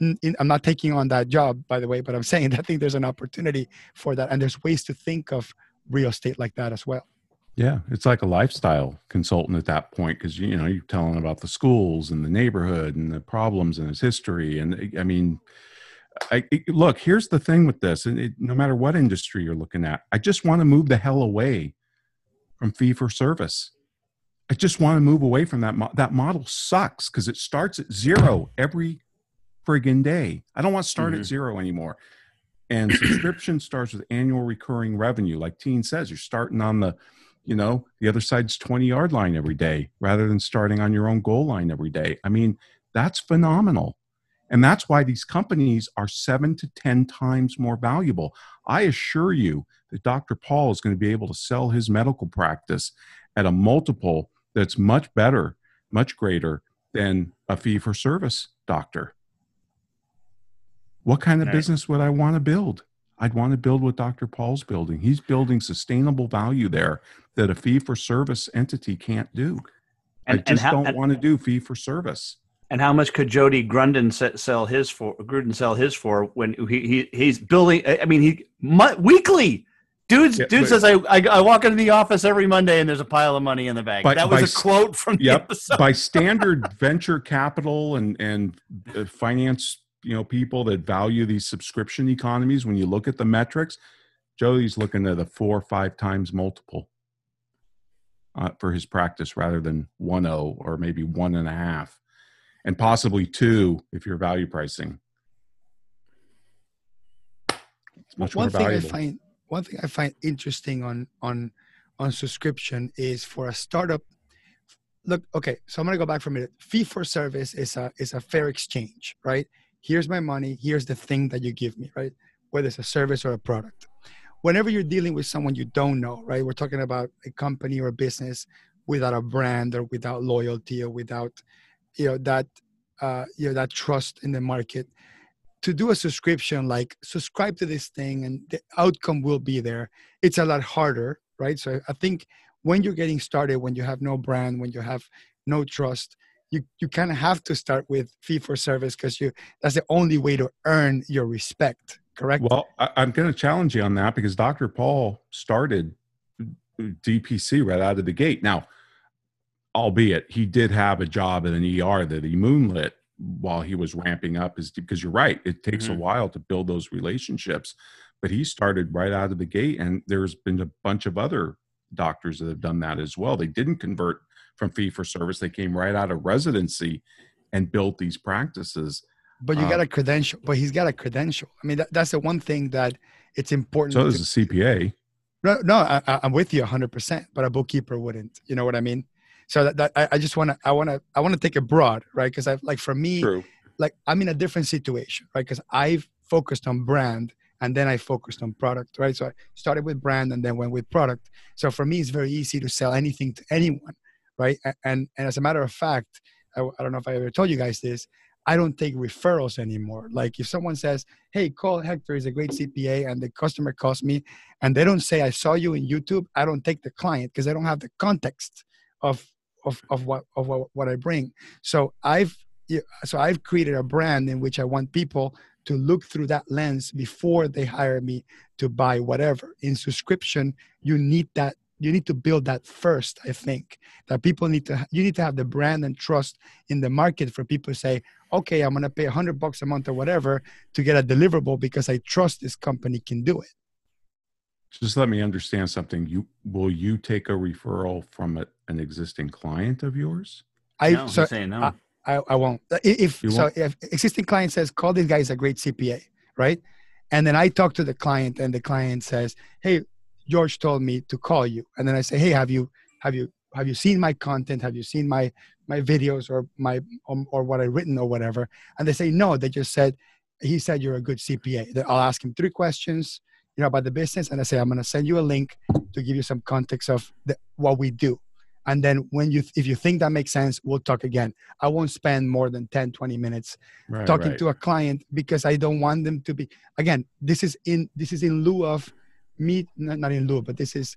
I'm not taking on that job, by the way, but I'm saying I think there's an opportunity for that, and there's ways to think of real estate like that as well. Yeah, it's like a lifestyle consultant at that point because you know you're telling about the schools and the neighborhood and the problems and its history, and I mean I, look, here's the thing with this, and it, no matter what industry you're looking at, I just want to move the hell away from fee for service. I just want to move away from that. Mo- that model sucks because it starts at zero every friggin' day. I don't want to start mm-hmm. at zero anymore. And subscription starts with annual recurring revenue. Like Tien says, you're starting on the, you know, the other side's 20 yard line every day rather than starting on your own goal line every day. I mean, that's phenomenal. And that's why these companies are seven to 10 times more valuable. I assure you that Dr. Paul is going to be able to sell his medical practice at a multiple that's much better, much greater than a fee for service doctor. What kind of right. business would I want to build? I'd want to build what Dr. Paul's building. He's building sustainable value there that a fee for service entity can't do. And, I just how, don't want to do fee for service. And how much could Jody Grunden sell his for? Grunden sell his for when he, he he's building? I mean, he weekly. Dudes, yeah, dude says I, I, I walk into the office every Monday and there's a pile of money in the bank. By, that was by, a quote from yep, by standard venture capital and and uh, finance, you know, people that value these subscription economies. When you look at the metrics, Jody's looking at a four or five times multiple uh, for his practice rather than one o or maybe one and a half and possibly two if you're value pricing. It's much one more thing valuable. I find one thing I find interesting on on on subscription is for a startup. Look, okay, so I'm gonna go back for a minute. Fee for service is a is a fair exchange, right? Here's my money. Here's the thing that you give me, right? Whether it's a service or a product. Whenever you're dealing with someone you don't know, right? We're talking about a company or a business without a brand or without loyalty or without you know that uh, you know that trust in the market. To do a subscription like subscribe to this thing and the outcome will be there. It's a lot harder right? So i think when you're getting started when you have no brand when you have no trust you you kind of have to start with fee for service because you that's the only way to earn your respect correct? Well I, i'm going to challenge you on that because dr paul started dpc right out of the gate. Now albeit he did have a job at an ER that he moonlit while he was ramping up is because you're right it takes mm-hmm. a while to build those relationships but he started right out of the gate and there's been a bunch of other doctors that have done that as well. They didn't convert from fee for service they came right out of residency and built these practices. But you got uh, a credential but he's got a credential. I mean that, that's the one thing that it's important so does a. Cpa no no I, i'm with you 100% but a bookkeeper wouldn't you know what i mean so that, that I, I, just want to i want to i want to take it broad right? Because i like for me True. like i'm in a different situation right? Because i've focused on brand and then i focused on product right? So i started with brand and then went with product. So for me it's very easy to sell anything to anyone right? And and as a matter of fact i, I don't know if i ever told you guys this I don't take referrals anymore. Like if someone says, "Hey, call Hector is a great CPA," and the customer calls me, and they don't say, "I saw you in YouTube," I don't take the client because I don't have the context of of, of what of what, what I bring. So I've so I've created a brand in which I want people to look through that lens before they hire me to buy whatever. In subscription, you need that you need to build that first i think that people need to you need to have the brand and trust in the market for people to say okay i'm going to pay 100 bucks a month or whatever to get a deliverable because i trust this company can do it just let me understand something. You will you take a referral from a, an existing client of yours? I no, so saying no. I, I, I won't. If you so, won't? if existing client says, "Call this guy; is a great CPA," right? And then I talk to the client, and the client says, "Hey, George told me to call you." And then I say, "Hey, have you have you have you seen my content have you seen my my videos or my um, or what i written or whatever and they say no they just said he said you're a good cpa i'll ask him three questions you know about the business and i say i'm going to send you a link to give you some context of the, what we do and then when you if you think that makes sense we'll talk again i won't spend more than 10 20 minutes right, talking right. to a client because i don't want them to be again this is in this is in lieu of me not, not in lieu but this is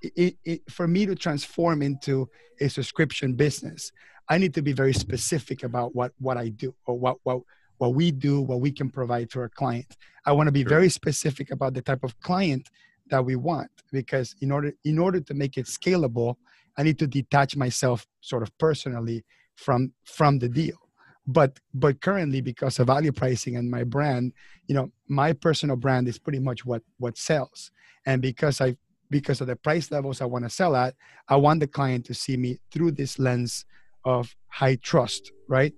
it, it, for me to transform into a subscription business i need to be very specific about what what i do or what what what we do what we can provide to our client i want to be sure. very specific about the type of client that we want because in order in order to make it scalable i need to detach myself sort of personally from from the deal. But but currently because of value pricing and my brand you know my personal brand is pretty much what what sells. And because i because of the price levels i want to sell at i want the client to see me through this lens of high trust right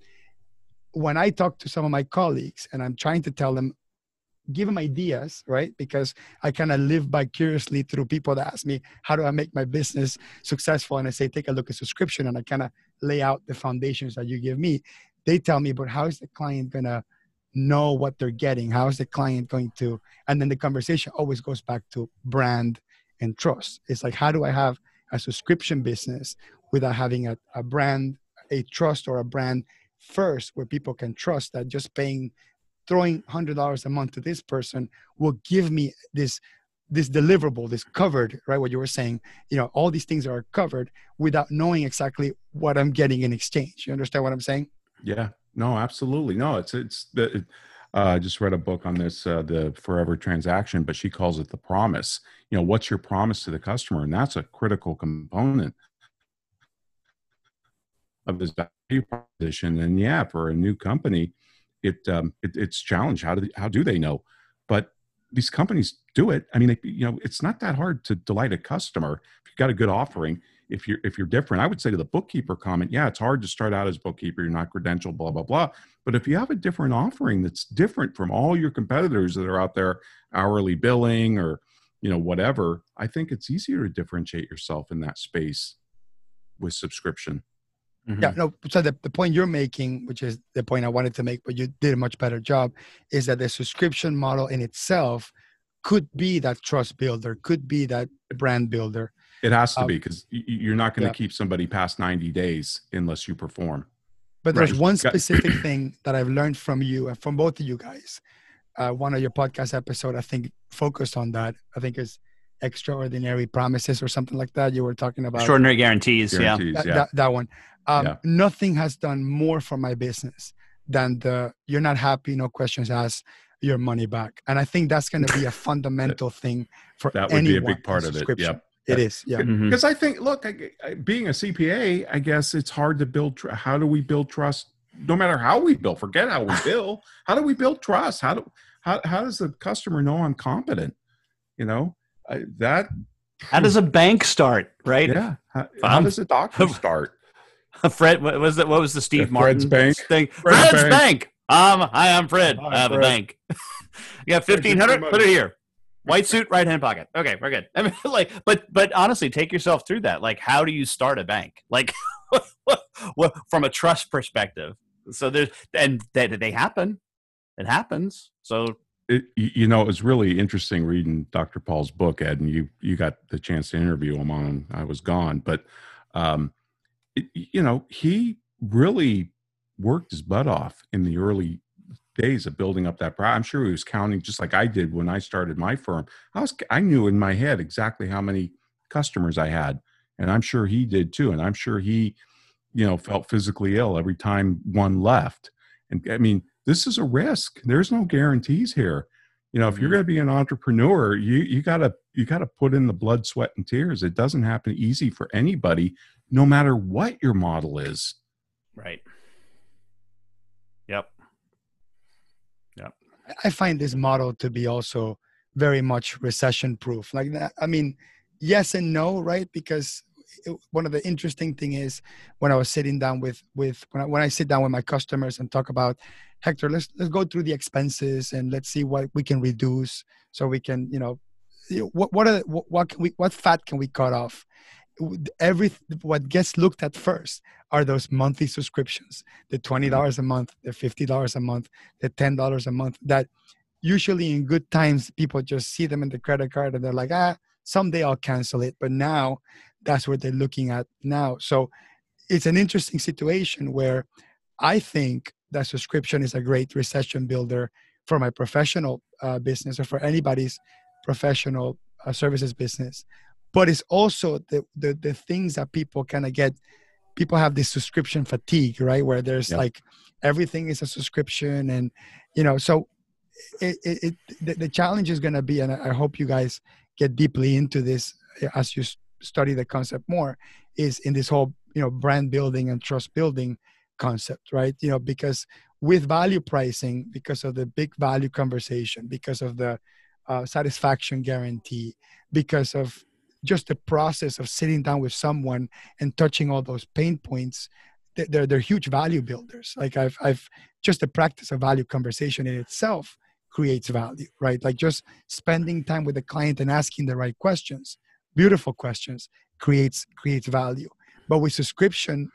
when i talk to some of my colleagues and i'm trying to tell them give them ideas, right? Because I kind of live vicariously through people that ask me, how do I make my business successful? And I say, take a look at subscription and I kind of lay out the foundations that you give me. They tell me, but how is the client going to know what they're getting? How is the client going to? And then the conversation always goes back to brand and trust. It's like, how do I have a subscription business without having a, a brand, a trust or a brand first where people can trust that just paying throwing hundred dollars a month to this person will give me this this deliverable this covered right what you were saying. You know all these things are covered without knowing exactly what i'm getting in exchange. You understand what i'm saying? Yeah. No absolutely. No it's it's the uh, I just read a book on this, uh, the Forever Transaction, but she calls it the promise. You know, what's your promise to the customer, and that's a critical component of this value proposition. And yeah, for a new company, it, um, it it's challenge How do how do they know? But these companies do it. I mean, they, you know, it's not that hard to delight a customer if you've got a good offering. If you're if you're different, I would say to the bookkeeper comment, yeah, it's hard to start out as bookkeeper. You're not credentialed, blah blah blah. But if you have a different offering that's different from all your competitors that are out there, hourly billing or you know whatever, I think it's easier to differentiate yourself in that space with subscription. Mm-hmm. Yeah, no. So the, the point you're making, which is the point I wanted to make, but you did a much better job, is that the subscription model in itself could be that trust builder, could be that brand builder. It has to um, be because you're not going to yeah. keep somebody past 90 days unless you perform. But there's right. one specific thing that I've learned from you and from both of you guys. Uh, one of your podcast episode, I think, focused on that. I think is extraordinary promises or something like that. You were talking about extraordinary guarantees. guarantees yeah, that, yeah. That, that one. Um, yeah. Nothing has done more for my business than the "you're not happy, no questions asked, your money back." And I think that's going to be a fundamental thing for that would be a big part of it. Yep. It is, yeah. Because mm-hmm. I think, look, I, being a CPA, I guess it's hard to build. Tr- how do we build trust? No matter how we build, forget how we bill. how do we build trust? How do how how does the customer know I'm competent? You know, I, that. How does a bank start? Right? Yeah. How, how does a doctor start? Fred, what was that? What was the Steve yeah, Martin bank thing? Fred's, Fred's bank. bank. Um, hi, I'm Fred. Hi, I have Fred. a bank. you have fifteen hundred. Put it here. White suit, right hand pocket. Okay, we're good. I mean, like, but but honestly, take yourself through that. Like, how do you start a bank? Like, from a trust perspective. So there's and they, they happen. It happens. So it, you know, it was really interesting reading Dr. Paul's book, Ed, and you you got the chance to interview him on. I was gone, but um, you know, he really worked his butt off in the early days of building up that I'm sure he was counting just like I did when I started my firm. I was I knew in my head exactly how many customers I had, and I'm sure he did too. And I'm sure he, you know, felt physically ill every time one left. And I mean, this is a risk. There's no guarantees here. You know, if you're mm-hmm. going to be an entrepreneur, you you gotta you gotta put in the blood, sweat, and tears. It doesn't happen easy for anybody no matter what your model is. Right. Yep. Yep. I find this model to be also very much recession proof. Like that, I mean, yes and no, right? Because it, one of the interesting thing is when I was sitting down with with when I, when I sit down with my customers and talk about Hector, let's let's go through the expenses and let's see what we can reduce so we can you know what what are what, what can we what fat can we cut off every what gets looked at first are those monthly subscriptions the $20 mm-hmm. a month the $50 a month the $10 a month that usually in good times people just see them in the credit card and they're like ah someday i'll cancel it but now that's what they're looking at now. So it's an interesting situation where i think that subscription is a great recession builder for my professional uh, business or for anybody's professional uh, services business. But it's also the the, the things that people kind of get people have this subscription fatigue right? Where there's like everything is a subscription and you know so it, it, it the, the, challenge is going to be and i hope you guys get deeply into this eh, as you study the concept more is in this whole you know brand building and trust building concept right? You know because with value pricing because of the big value conversation because of the uh, satisfaction guarantee because of just the process of sitting down with someone and touching all those pain points they're, they're huge value builders. Like i've i've just the practice of value conversation in itself creates value right? Like just spending time with the client and asking the right questions beautiful questions. Creates creates value. But with subscription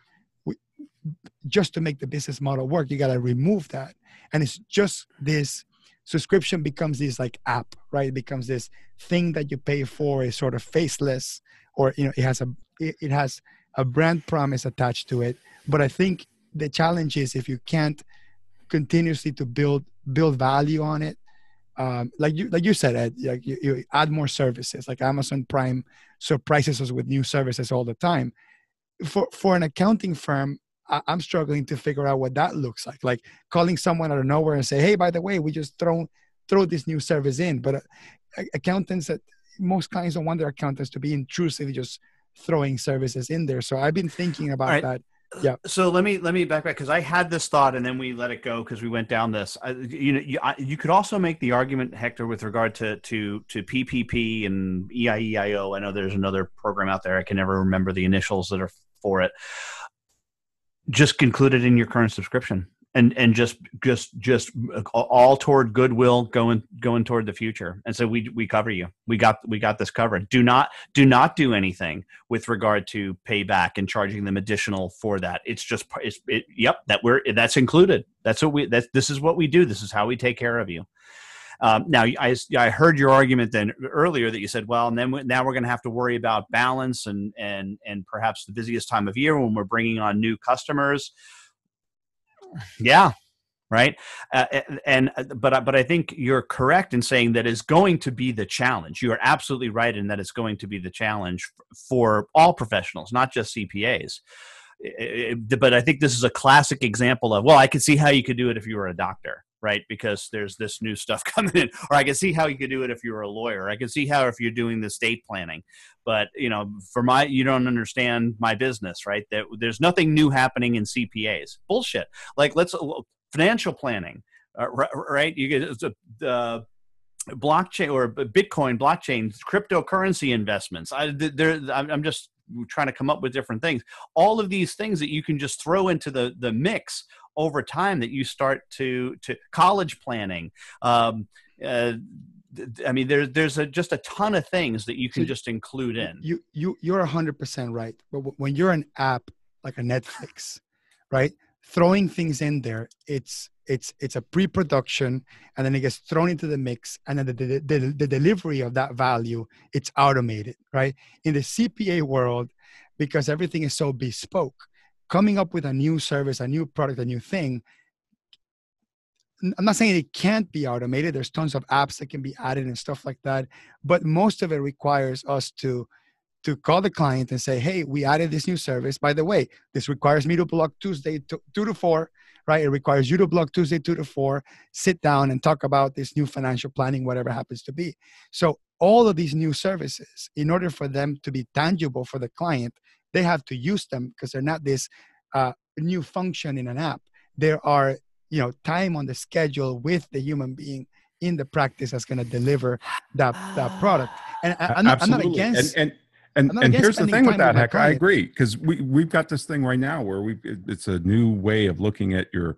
just to make the business model work you got to remove that. And it's just this subscription becomes this like app right? It becomes this thing that you pay for is sort of faceless or you know it has a it has a brand promise attached to it. But i think the challenge is if you can't continuously to build build value on it um, like you like you said Ed, like you, you add more services like amazon prime surprises us with new services all the time for for an accounting firm I, am struggling to figure out what that looks like. Like calling someone out of nowhere and say, "Hey, by the way, we just throw throw this new service in." But uh, accountants, that most clients don't want their accountants to be intrusive, just throwing services in there. So I've been thinking about right. that. Yeah. So let me let me back back because I had this thought and then we let it go because we went down this. I, you know, you, I, you could also make the argument, Hector, with regard to to to PPP and EIEIO. I know there's another program out there. I can never remember the initials that are for it just include it in your current subscription and and just just just all toward goodwill going going toward the future. And so we we cover you. We got we got this covered. Do not do not do anything with regard to payback and charging them additional for that. It's just it's it, yep that we're that's included. That's what we that this is what we do. This is how we take care of you. Um, now, I, I heard your argument then earlier that you said, well, and then we, now we're going to have to worry about balance and and and perhaps the busiest time of year when we're bringing on new customers. Yeah, right? Uh, and uh, but but i think you're correct in saying that is going to be the challenge. You are absolutely right in that it's going to be the challenge for all professionals not just cpas but i think this is a classic example of well i could see how you could do it if you were a doctor right? Because there's this new stuff coming in. Or I can see how you could do it if you were a lawyer. I can see how if you're doing the estate planning. But you know, for my, you don't understand my business, right? That there's nothing new happening in CPAs. Bullshit. Like let's financial planning, uh, right? You get the. Uh, blockchain or bitcoin blockchain cryptocurrency investments i there i'm just trying to come up with different things all of these things that you can just throw into the the mix over time that you start to to college planning. Um, uh, I mean, there's there's a, just a ton of things that you can just include in. You you you're hundred percent right. But when you're an app like a Netflix, right? Throwing things in there, it's it's it's a pre-production, and then it gets thrown into the mix, and then the, the, the, the delivery of that value it's automated, right? In the CPA world, because everything is so bespoke, coming up with a new service, a new product, a new thing. I'm not saying it can't be automated. There's tons of apps that can be added and stuff like that, but most of it requires us to to call the client and say, "Hey, we added this new service. By the way, this requires me to block Tuesday two, two to four, right? It requires you to block Tuesday two to four. Sit down and talk about this new financial planning, whatever happens to be." So all of these new services, in order for them to be tangible for the client, they have to use them because they're not this uh, new function in an app. There are you know time on the schedule with the human being in the practice that's going to deliver that that product. And I, am not, I'm not against. And, and, and, and here's the thing with that, heck, I agree because we we've got this thing right now where we it's a new way of looking at your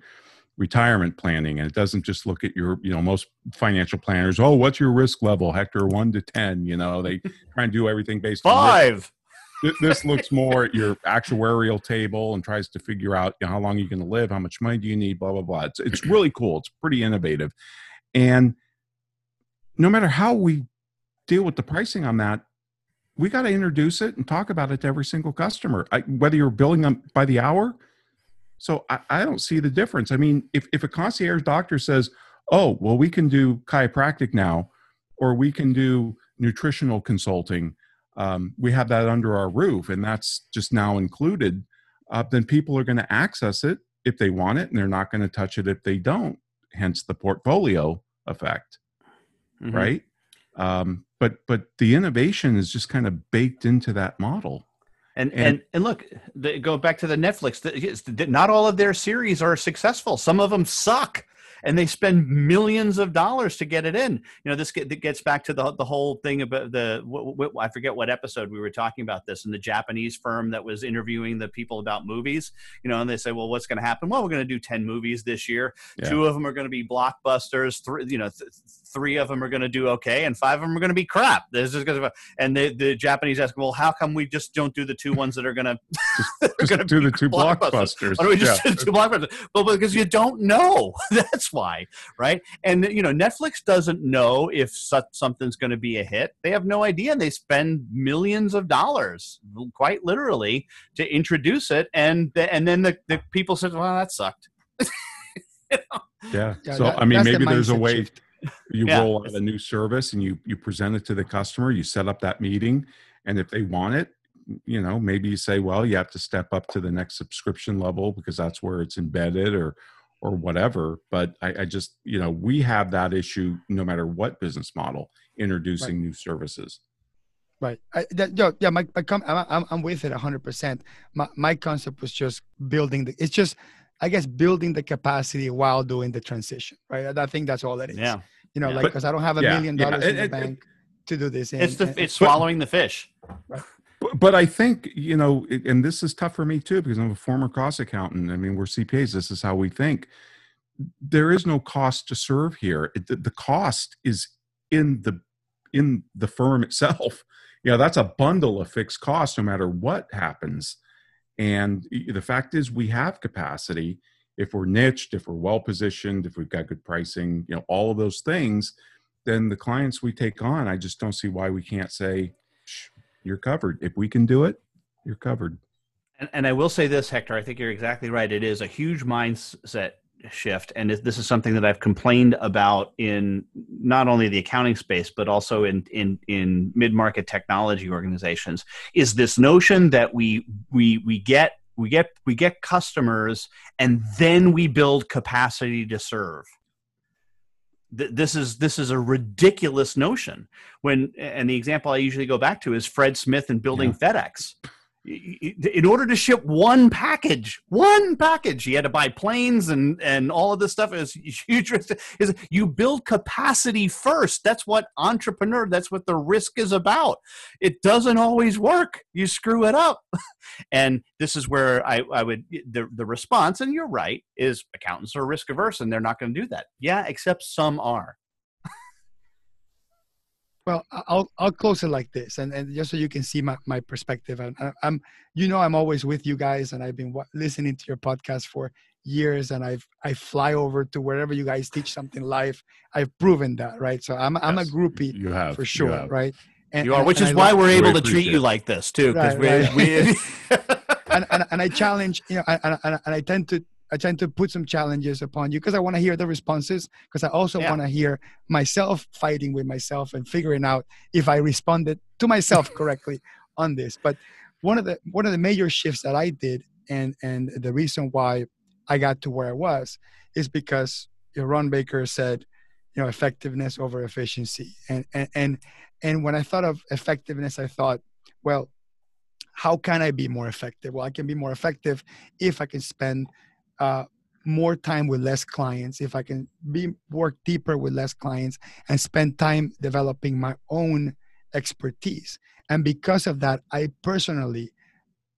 retirement planning and it doesn't just look at your you know most financial planners oh what's your risk level hector 1 to 10 you know they try and do everything based five this looks more at your actuarial table and tries to figure out you know, how long you're going to live, how much money do you need, blah blah blah. It's it's really cool. It's pretty innovative, and no matter how we deal with the pricing on that, we got to introduce it and talk about it to every single customer, I, whether you're billing them by the hour. So I, I don't see the difference. I mean, if if a concierge doctor says, "Oh, well, we can do chiropractic now," or we can do nutritional consulting um, we have that under our roof and that's just now included uh, then people are going to access it if they want it and they're not going to touch it if they don't hence the portfolio effect mm-hmm. right um, but but the innovation is just kind of baked into that model and, and and, and look, the, go back to the Netflix. The, not all of their series are successful. Some of them suck and they spend millions of dollars to get it in. You know, this get, gets back to the the whole thing about the I forget what episode we were talking about this, and the Japanese firm that was interviewing the people about movies. You know, and they say, well, what's going to happen? Well, we're going to do ten movies this year. Yeah. Two of them are going to be blockbusters. Three, you know, th- three of them are going to do okay, and five of them are going to be crap. This is going to, and the the Japanese ask, well, how come we just don't do the two ones that are going to do the two blockbusters? blockbusters. Why don't we just yeah. do two blockbusters? Well, because you don't know. That's why, right? And you know, Netflix doesn't know if something's going to be a hit. They have no idea. And they spend millions of dollars, quite literally, to introduce it, and the, and then the, the people said, "Well, that sucked." you know? yeah. yeah. So that, I mean, maybe the there's a way. Shift. You yeah. roll out a new service and you you present it to the customer. You set up that meeting, and if they want it, you know, maybe you say, well, you have to step up to the next subscription level because that's where it's embedded, or or whatever. But I, I, just, you know, we have that issue no matter what business model introducing right. new services. Right. I, that, yo, yeah, my, my com- I'm, I'm with it 100%. My, my concept was just building the, it's just, I guess, building the capacity while doing the transition, right? I think that's all it is. Yeah. You know, yeah. like, because I don't have a yeah, million dollars yeah. in it, the it, bank it, to do this. And, it's the, and, it's swallowing but, the fish. Right but I think you know, and this is tough for me too because I'm a former cost accountant. I mean, we're CPAs. This is how we think. There is no cost to serve here. It, the, the cost is in the in the firm itself. You know, that's a bundle of fixed costs no matter what happens. And the fact is, we have capacity if we're niched, if we're well positioned, if we've got good pricing. You know, all of those things. Then the clients we take on, I just don't see why we can't say you're covered. If we can do it, you're covered. And, and I will say this, Hector. I think you're exactly right. It is a huge mindset shift and this is something that i've complained about in not only the accounting space but also in in in mid-market technology organizations is this notion that we we we get we get we get customers and then we build capacity to serve this is this is a ridiculous notion when and the example i usually go back to is fred smith and building yeah. fedex in order to ship one package, one package, he had to buy planes and and all of this stuff. Is huge. Is you build capacity first. That's what entrepreneur. That's what the risk is about. It doesn't always work. You screw it up, and this is where I I would the the response. And you're right. Is accountants are risk averse and they're not going to do that. Yeah, except some are. Well, I'll I'll close it like this, and, and just so you can see my, my perspective. And I'm, you know, I'm always with you guys, and I've been listening to your podcast for years, and I've I fly over to wherever you guys teach something live. I've proven that, right? So I'm I'm a groupie. You have for sure, right? And, you are, which is why we're able to treat you like this too, because right, we. Right. we and, and, and I challenge, you know, and, and, and I tend to I tend to put some challenges upon you because I want to hear the responses because I also yeah. want to hear myself fighting with myself and figuring out if I responded to myself correctly on this. But one of the one of the major shifts that I did and and the reason why I got to where I was is because Ron Baker said, you know, effectiveness over efficiency. And and and and when I thought of effectiveness, I thought, well, how can I be more effective? Well, I can be more effective if I can spend uh, more time with less clients, if I can be work deeper with less clients and spend time developing my own expertise. And because of that, I personally,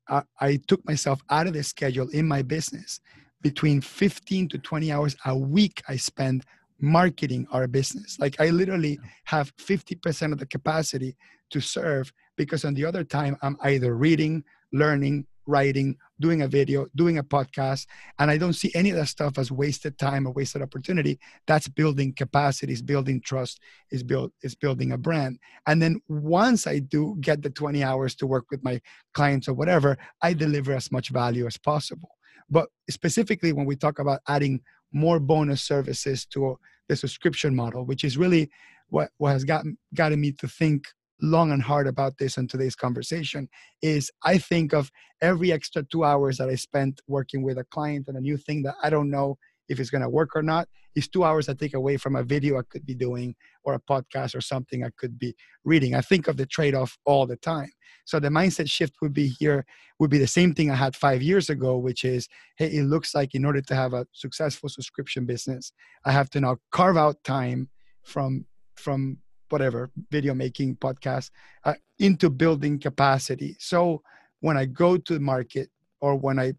uh, I took myself out of the schedule in my business. Between 15 to 20 hours a week, I spend marketing our business. Like I literally have 50% of the capacity to serve because on the other time i'm either reading learning writing doing a video doing a podcast and i don't see any of that stuff as wasted time or wasted opportunity. That's building capacity is building trust is build is building a brand. And then once i do get the 20 hours to work with my clients or whatever i deliver as much value as possible. But specifically when we talk about adding more bonus services to the subscription model which is really what, what has gotten gotten me to think long and hard about this in today's conversation is I think of every extra two hours that I spent working with a client on a new thing that I don't know if it's going to work or not is two hours I take away from a video I could be doing or a podcast or something I could be reading. I think of the trade off all the time. So the mindset shift would be here, would be the same thing I had five years ago, which is hey, it looks like in order to have a successful subscription business, I have to now carve out time from from whatever video making podcast uh, into building capacity. So when i go to the market or when i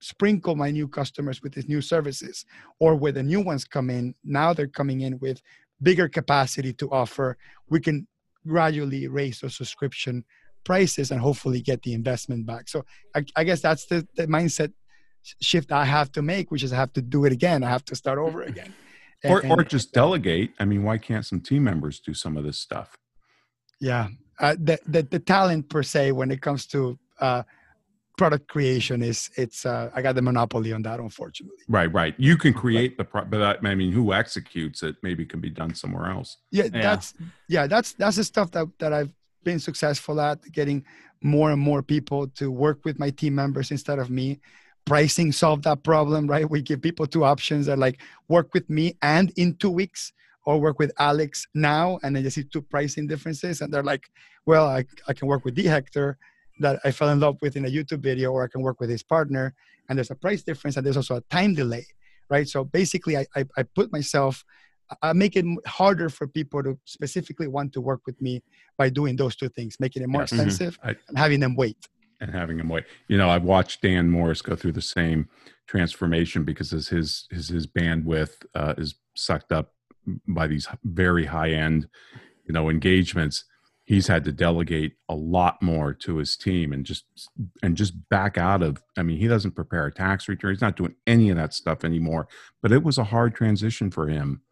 sprinkle my new customers with these new services or when the new ones come in now they're coming in with bigger capacity to offer we can gradually raise those subscription prices and hopefully get the investment back. So i, I guess that's the, the mindset shift i have to make which is i have to do it again. I have to start over again and, or, or just delegate. I mean, why can't some team members do some of this stuff? Yeah, uh, the, the, the talent per se when it comes to uh, product creation is it's uh, I got the monopoly on that, unfortunately. Right, right. You can create the pro- but I mean, who executes it maybe can be done somewhere else. Yeah, yeah, that's yeah, that's that's the stuff that that I've been successful at getting more and more people to work with my team members instead of me pricing solve that problem, right? We give people two options that like work with me and in two weeks or work with Alex now. And then you see two pricing differences. And they're like, well, I, I can work with D Hector that I fell in love with in a YouTube video, or I can work with his partner. And there's a price difference and there's also a time delay, right? So basically, I, I, I put myself, I make it harder for people to specifically want to work with me by doing those two things, making it more. Mm-hmm. expensive mm-hmm. I, and having them wait and having him wait. You know, I've watched Dan Morris go through the same transformation because as his his his bandwidth uh, is sucked up by these very high end, you know, engagements. He's had to delegate a lot more to his team and just and just back out of. I mean, he doesn't prepare a tax return. He's not doing any of that stuff anymore. But it was a hard transition for him.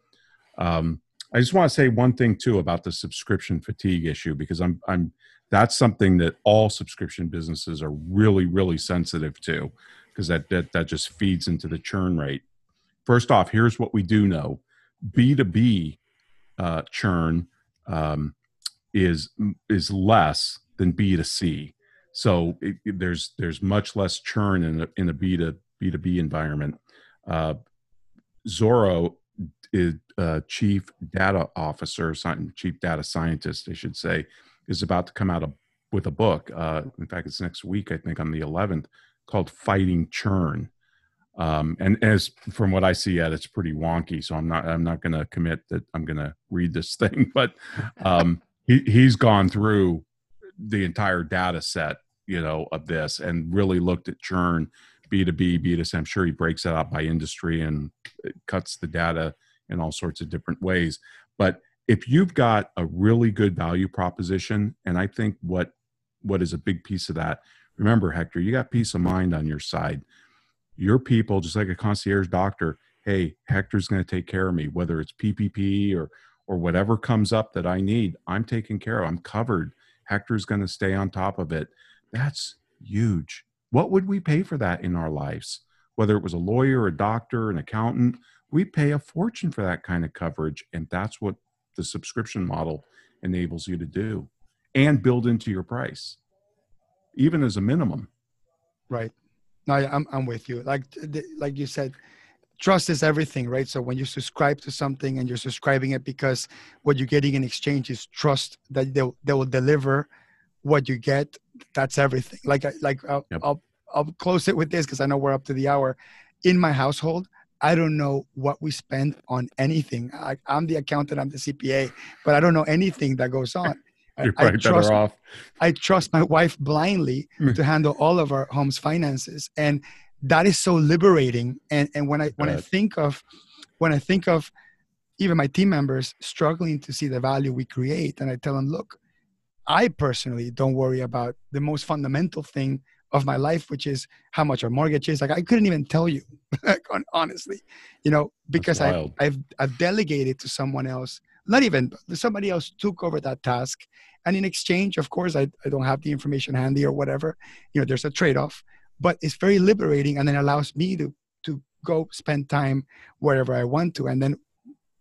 Um, I just want to say one thing too about the subscription fatigue issue because I'm I'm that's something that all subscription businesses are really really sensitive to because that, that that just feeds into the churn rate. First off here's what we do know. B2b uh, churn um, is is less than b2c so it, there's there's much less churn in a in a b2 b2b environment. Uh, Zuora is uh, chief data officer chief data scientist i should say is about to come out of, with a book. Uh, in fact, it's next week, I think, on the 11th, called Fighting Churn. Um, and as from what I see yet, it's pretty wonky. So I'm not I'm not going to commit that I'm going to read this thing. But um, he he's gone through the entire data set, you know, of this and really looked at churn, B2B, B2C. I'm sure he breaks it out by industry and uh, cuts the data in all sorts of different ways. But if you've got a really good value proposition and i think what what is a big piece of that remember hector you got peace of mind on your side your people just like a concierge doctor hey hector's going to take care of me whether it's ppp or or whatever comes up that i need i'm taken care of i'm covered hector's going to stay on top of it that's huge what would we pay for that in our lives? Whether it was a lawyer a doctor an accountant we pay a fortune for that kind of coverage and that's what the subscription model enables you to do and build into your price even as a minimum. Right. No i'm, I'm with you. Like like you said trust is everything right? So when you subscribe to something and you're subscribing it because what you're getting in exchange is trust that they, they will deliver what you get that's everything like like i'll, yep. I'll, I'll close it with this because i know we're up to the hour in my household I don't know what we spend on anything. I, am the accountant, I'm the CPA, but I don't know anything that goes on. You're probably I trust, better off. I trust my wife blindly hmm. to handle all of our home's finances, and that is so liberating. And and when I when I think of when I think of even my team members struggling to see the value we create, and I tell them, look, I personally don't worry about the most fundamental thing of my life, which is how much our mortgage is. Like I couldn't even tell you, honestly, you know, because I, I've I've delegated to someone else. Not even somebody else took over that task, and in exchange, of course, I, I don't have the information handy or whatever. You know, there's a trade off, but it's very liberating, and then allows me to to go spend time wherever I want to, and then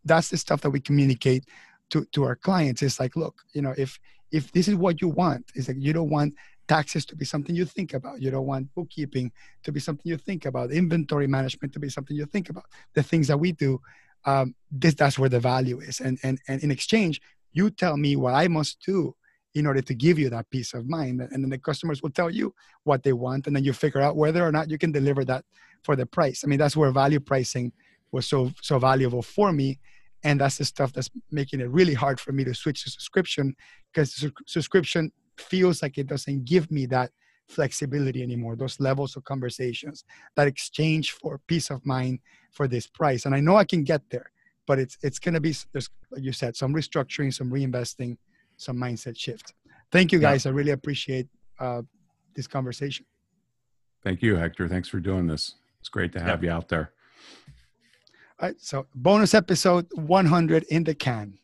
that's the stuff that we communicate to to our clients. It's like, look, you know, if if this is what you want, it's like you don't want taxes to be something you think about. You don't want bookkeeping to be something you think about. Inventory management to be something you think about. The things that we do, um, this that's where the value is. And and and in exchange, you tell me what I must do in order to give you that peace of mind. And then the customers will tell you what they want, and then you figure out whether or not you can deliver that for the price. I mean, that's where value pricing was so so valuable for me and that's the stuff that's making it really hard for me to switch to subscription because su- subscription feels like it doesn't give me that flexibility anymore those levels of conversations that exchange for peace of mind for this price. And i know i can get there but it's it's going to be there's like you said some restructuring some reinvesting some mindset shift. Thank you guys yeah. i really appreciate uh, this conversation. Thank you hector. Thanks for doing this. It's great to have yeah. you out there right, so bonus episode 100 in the can.